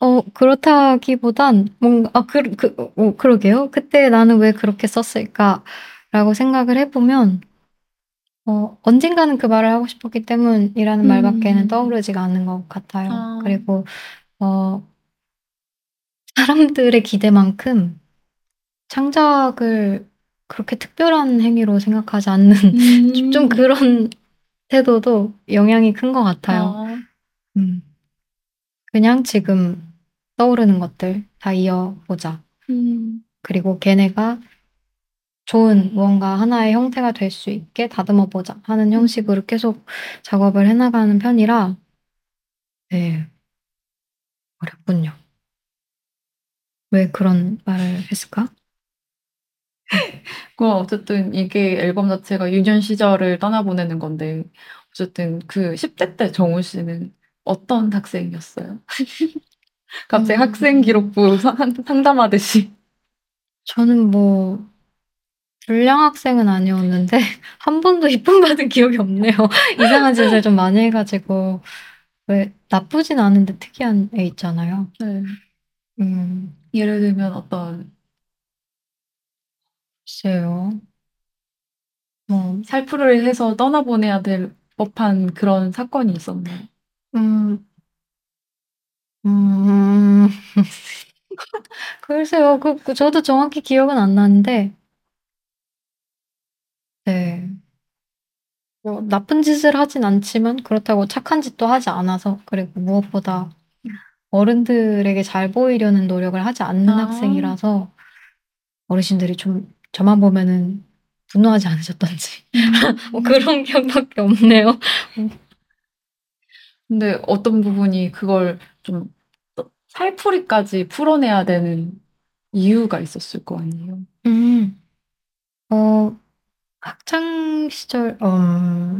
어, 그렇다기보단 뭔가, 아, 그, 그, 어, 그러게요. 그때 나는 왜 그렇게 썼을까라고 생각을 해보면, 어, 언젠가는 그 말을 하고 싶었기 때문이라는 음. 말밖에는 떠오르지가 않는 것 같아요. 아. 그리고, 어, 사람들의 기대만큼 창작을 그렇게 특별한 행위로 생각하지 않는 음. 좀 그런 태도도 영향이 큰 것 같아요. 아. 음. 그냥 지금 떠오르는 것들 다 이어보자. 음. 그리고 걔네가 좋은 무언가 하나의 형태가 될 수 있게 다듬어 보자 하는 형식으로 계속 작업을 해나가는 편이라, 네. 어렵군요. 왜 그런 말을 했을까? 그럼 어쨌든 이게 앨범 자체가 유년 시절을 떠나보내는 건데 어쨌든 그 10대 때 정우 씨는 어떤 학생이었어요? 갑자기 음. 학생 기록부 상- 상담하듯이. 저는 뭐, 불량 학생은 아니었는데, 한 번도 이쁨 받은 기억이 없네요. 이상한 짓을 좀 많이 해가지고, 왜, 나쁘진 않은데 특이한 애 있잖아요. 네. 음, 예를 들면 어떤 글쎄요. 뭐, 살풀을 해서 떠나보내야 될 법한 그런 사건이 있었나요? 음, 음, 글쎄요. 그, 그 저도 정확히 기억은 안 나는데, 네. 뭐, 나쁜 짓을 하진 않지만, 그렇다고 착한 짓도 하지 않아서, 그리고 무엇보다 어른들에게 잘 보이려는 노력을 하지 않는 아. 학생이라서, 어르신들이 좀 저만 보면은 분노하지 않으셨던지, 뭐 그런 기억밖에 없네요. 근데 어떤 부분이 그걸 좀 살풀이까지 풀어내야 되는 이유가 있었을 거 아니에요? 음, 어, 학창 시절, 어,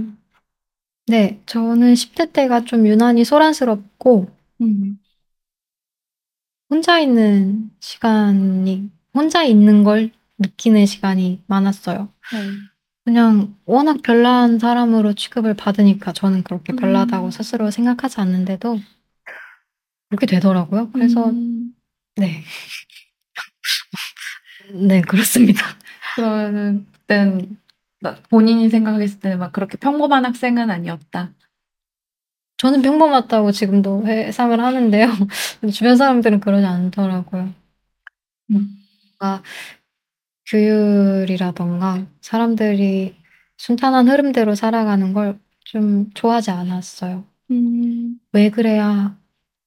네, 저는 10대 때가 좀 유난히 소란스럽고, 음. 혼자 있는 시간이, 혼자 있는 걸 느끼는 시간이 많았어요. 그냥 워낙 별난 사람으로 취급을 받으니까 저는 그렇게 별나다고 음. 스스로 생각하지 않는데도 그렇게 되더라고요. 그래서, 음. 네. 네, 그렇습니다. 그러면은 그땐 나- 본인이 생각했을 때는 막 그렇게 평범한 학생은 아니었다. 저는 평범하다고 지금도 회상을 하는데요. 주변 사람들은 그러지 않더라고요. 음. 뭔가 규율이라던가 사람들이 순탄한 흐름대로 살아가는 걸 좀 좋아하지 않았어요. 음. 왜 그래야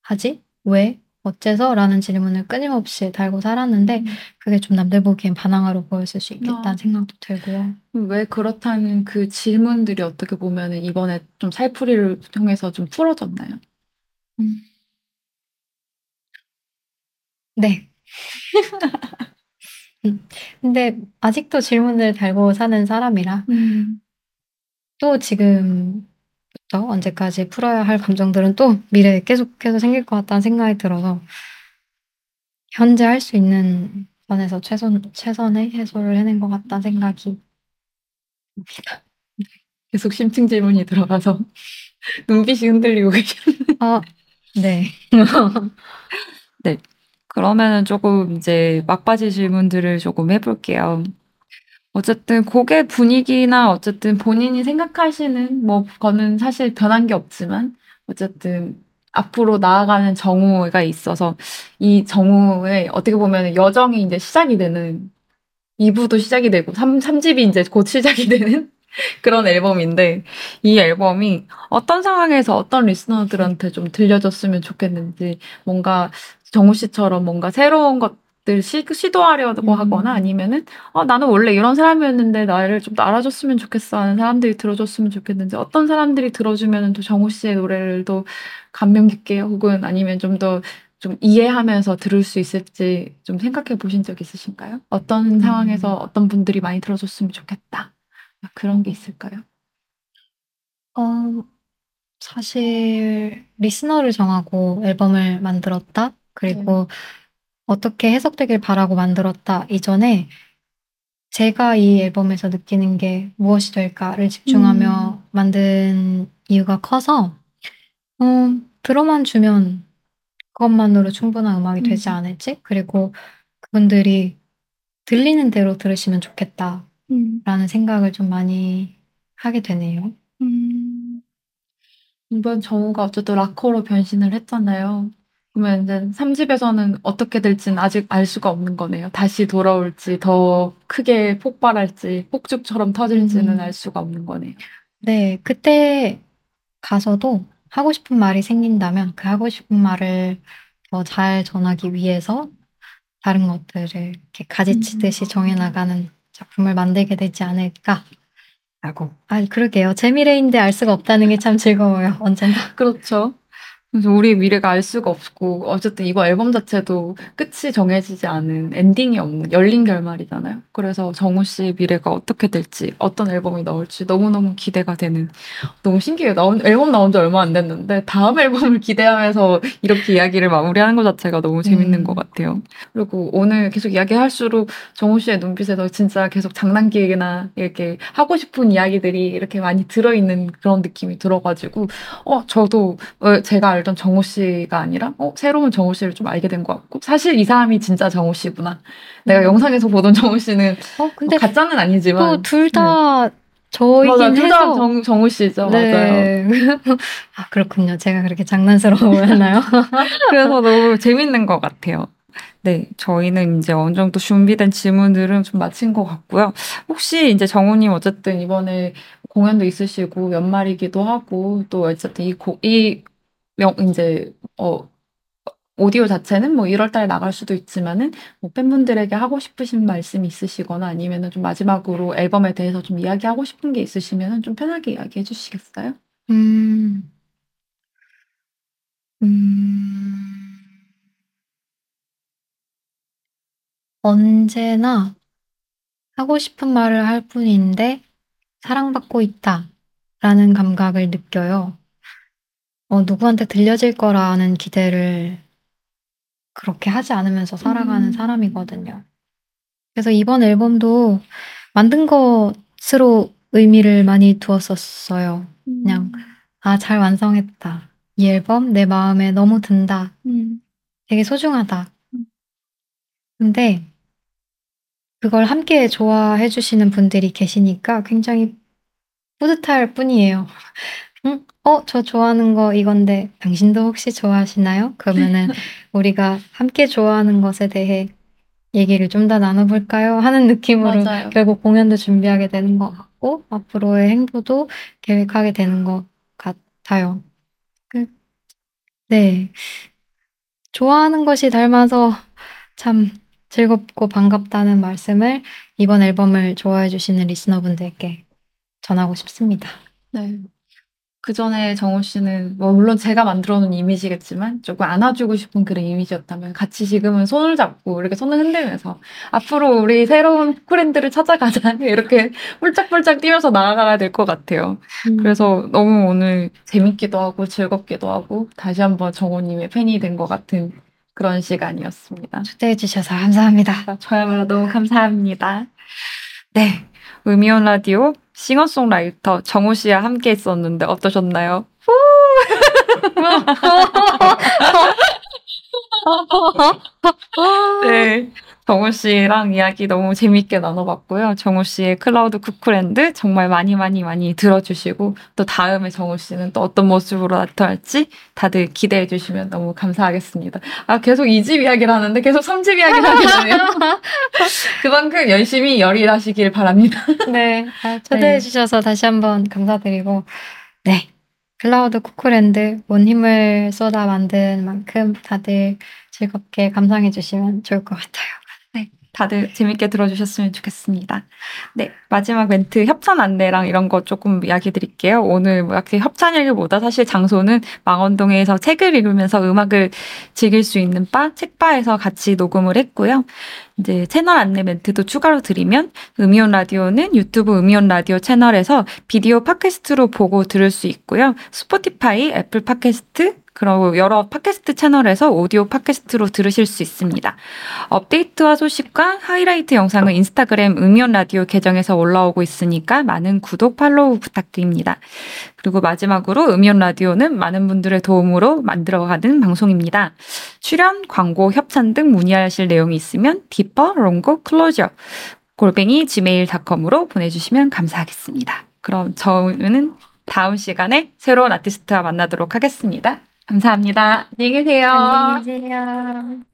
하지? 왜? 어째서? 라는 질문을 끊임없이 달고 살았는데 그게 좀 남들 보기엔 반항아로 보였을 수 있겠다는 아. 생각도 들고요. 왜 그렇다는 그 질문들이 어떻게 보면은 이번에 좀 살풀이를 통해서 좀 풀어졌나요? 네. 근데 아직도 질문을 달고 사는 사람이라 음. 또 지금부터 언제까지 풀어야 할 감정들은 또 미래에 계속해서 생길 것 같다는 생각이 들어서 현재 할 수 있는 선에서 최선, 최선의 해소를 해낸 것 같다는 생각이 듭니다. 계속 심층 질문이 들어가서 눈빛이 흔들리고 계셨네요. 아, 네. 그러면은 조금 이제 막바지 질문들을 조금 해볼게요. 어쨌든 곡의 분위기나 어쨌든 본인이 생각하시는 뭐 거는 사실 변한 게 없지만 어쨌든 앞으로 나아가는 정우가 있어서 이 정우의 어떻게 보면 여정이 이제 시작이 되는 2부도 시작이 되고 3, 삼집이 이제 곧 시작이 되는 그런 앨범인데 이 앨범이 어떤 상황에서 어떤 리스너들한테 좀 들려줬으면 좋겠는지 뭔가 정우 씨처럼 뭔가 새로운 것들 시, 시도하려고 음. 하거나 아니면은 어, 나는 원래 이런 사람이었는데 나를 좀 알아줬으면 좋겠어 하는 사람들이 들어줬으면 좋겠는지 어떤 사람들이 들어주면은 또 정우 씨의 노래를 또 감명 깊게 혹은 아니면 좀더좀 이해하면서 들을 수 있을지 좀 생각해 보신 적 있으신가요? 어떤 음. 상황에서 어떤 분들이 많이 들어줬으면 좋겠다. 그런 게 있을까요? 어, 사실 리스너를 정하고 앨범을 만들었다. 그리고 어떻게 해석되길 바라고 만들었다. 이전에 제가 이 앨범에서 느끼는 게 무엇이 될까를 집중하며 만든 이유가 커서 어, 들어만 주면 그것만으로 충분한 음악이 되지 음. 않을지? 그리고 그분들이 들리는 대로 들으시면 좋겠다 라는 음. 생각을 좀 많이 하게 되네요. 음. 이번 정우가 어쨌든 락커로 변신을 했잖아요. 그러면 이제 3집에서는 어떻게 될지는 아직 알 수가 없는 거네요. 다시 돌아올지, 더 크게 폭발할지, 폭죽처럼 터질지는 음. 알 수가 없는 거네요. 네, 그때 가서도 하고 싶은 말이 생긴다면 그 하고 싶은 말을 더 잘 전하기 위해서 다른 것들을 이렇게 가지치듯이 정해 나가는 작품을 만들게 되지 않을까. 라고. 아, 그러게요. 제 미래인데 알 수가 없다는 게 참 즐거워요. 언제나. 그렇죠. 그래서 우리 미래가 알 수가 없고 어쨌든 이거 앨범 자체도 끝이 정해지지 않은 엔딩이 없는 열린 결말이잖아요. 그래서 정우 씨의 미래가 어떻게 될지 어떤 앨범이 나올지 너무너무 기대가 되는 너무 신기해요. 나온 앨범 나온 지 얼마 안 됐는데 다음 앨범을 기대하면서 이렇게 이야기를 마무리하는 것 자체가 너무 재밌는 음. 것 같아요. 그리고 오늘 계속 이야기할수록 정우 씨의 눈빛에서 진짜 계속 장난기나 이렇게 하고 싶은 이야기들이 이렇게 많이 들어있는 그런 느낌이 들어가지고 어 저도 어, 제가 알던 정우 씨가 아니라 어 새로운 정우 씨를 좀 알게 된 것 같고 사실 이 사람이 진짜 정우 씨구나. 내가 음. 영상에서 보던 정우 씨는 어, 근데 가짜는 아니지만 또둘다 저이긴 맞아 둘다 해서. 정 정우 씨죠. 맞아요. 네. 아, 그렇군요. 제가 그렇게 장난스러워 보였나요? 그래서 너무 재밌는 것 같아요. 네, 저희는 이제 어느 정도 준비된 질문들은 좀 마친 것 같고요. 혹시 이제 정우님 어쨌든 이번에 공연도 있으시고 연말이기도 하고 또 어쨌든 이, 고, 이 명, 이제 어 오디오 자체는 뭐 1 월 달에 나갈 수도 있지만은 뭐 팬분들에게 하고 싶으신 말씀 있으시거나 아니면은 좀 마지막으로 앨범에 대해서 좀 이야기하고 싶은 게 있으시면은 좀 편하게 이야기해 주시겠어요? 음. 음. 언제나 하고 싶은 말을 할 뿐인데 사랑받고 있다라는 감각을 느껴요. 어, 누구한테 들려질 거라는 기대를 그렇게 하지 않으면서 살아가는 음. 사람이거든요. 그래서 이번 앨범도 만든 것으로 의미를 많이 두었었어요. 그냥 아, 잘 완성했다. 이 앨범 내 마음에 너무 든다. 음. 되게 소중하다. 음. 근데 그걸 함께 좋아해 주시는 분들이 계시니까 굉장히 뿌듯할 뿐이에요. 응? 어, 저 좋아하는 거 이건데 당신도 혹시 좋아하시나요? 그러면은 우리가 함께 좋아하는 것에 대해 얘기를 좀 더 나눠볼까요? 하는 느낌으로 맞아요. 결국 공연도 준비하게 되는 것 같고 앞으로의 행보도 계획하게 되는 것 같아요. 그, 네. 좋아하는 것이 닮아서 참 즐겁고 반갑다는 말씀을 이번 앨범을 좋아해 주시는 리스너분들께 전하고 싶습니다. 네. 그 전에 정우 씨는 뭐 물론 제가 만들어 놓은 이미지겠지만 조금 안아주고 싶은 그런 이미지였다면 같이 지금은 손을 잡고 이렇게 손을 흔들면서 앞으로 우리 새로운 쿠랜드를 찾아가자 이렇게 훌쩍훌쩍 뛰면서 나아가야 될 것 같아요. 그래서 너무 오늘 재밌기도 하고 즐겁기도 하고 다시 한번 정우님의 팬이 된 것 같은 그런 시간이었습니다. 초대해 주셔서 감사합니다. 저야말로 너무 감사합니다. 네. 음이온 라디오 싱어송라이터 정우 씨와 함께 했었는데 어떠셨나요? 네. 정우 씨랑 이야기 너무 재밌게 나눠봤고요. 정우 씨의 Cloud Cuckoo Land 정말 많이 많이 많이 들어주시고 또 다음에 정우 씨는 또 어떤 모습으로 나타날지 다들 기대해 주시면 너무 감사하겠습니다. 아 계속 이 집 이야기를 하는데 계속 3집 이야기를 하게 되네요. 그만큼 열심히 열일 하시길 바랍니다. 네. 아, 초대해 네. 주셔서 다시 한번 감사드리고, 네. Cloud Cuckoo Land 온 힘을 쏟아 만든 만큼 다들 즐겁게 감상해 주시면 좋을 것 같아요. 다들 재밌게 들어주셨으면 좋겠습니다. 네, 마지막 멘트 협찬 안내랑 이런 거 조금 이야기 드릴게요. 오늘 뭐 이렇게 협찬 일기보다 사실 장소는 망원동에서 책을 읽으면서 음악을 즐길 수 있는 바, 책바에서 같이 녹음을 했고요. 이제 채널 안내 멘트도 추가로 드리면 음이온 라디오는 유튜브 음이온 라디오 채널에서 비디오 팟캐스트로 보고 들을 수 있고요. 스포티파이, 애플 팟캐스트, 그리고 여러 팟캐스트 채널에서 오디오 팟캐스트로 들으실 수 있습니다. 업데이트와 소식과 하이라이트 영상은 인스타그램 음이온 라디오 계정에서 올라오고 있으니까 많은 구독, 팔로우 부탁드립니다. 그리고 마지막으로 음이온 라디오는 많은 분들의 도움으로 만들어가는 방송입니다. 출연, 광고, 협찬 등 문의하실 내용이 있으면 deeper, longer, closer 골뱅이 gmail.com으로 보내주시면 감사하겠습니다. 그럼 저는 다음 시간에 새로운 아티스트와 만나도록 하겠습니다. 감사합니다. 안녕히 계세요. 안녕히 계세요.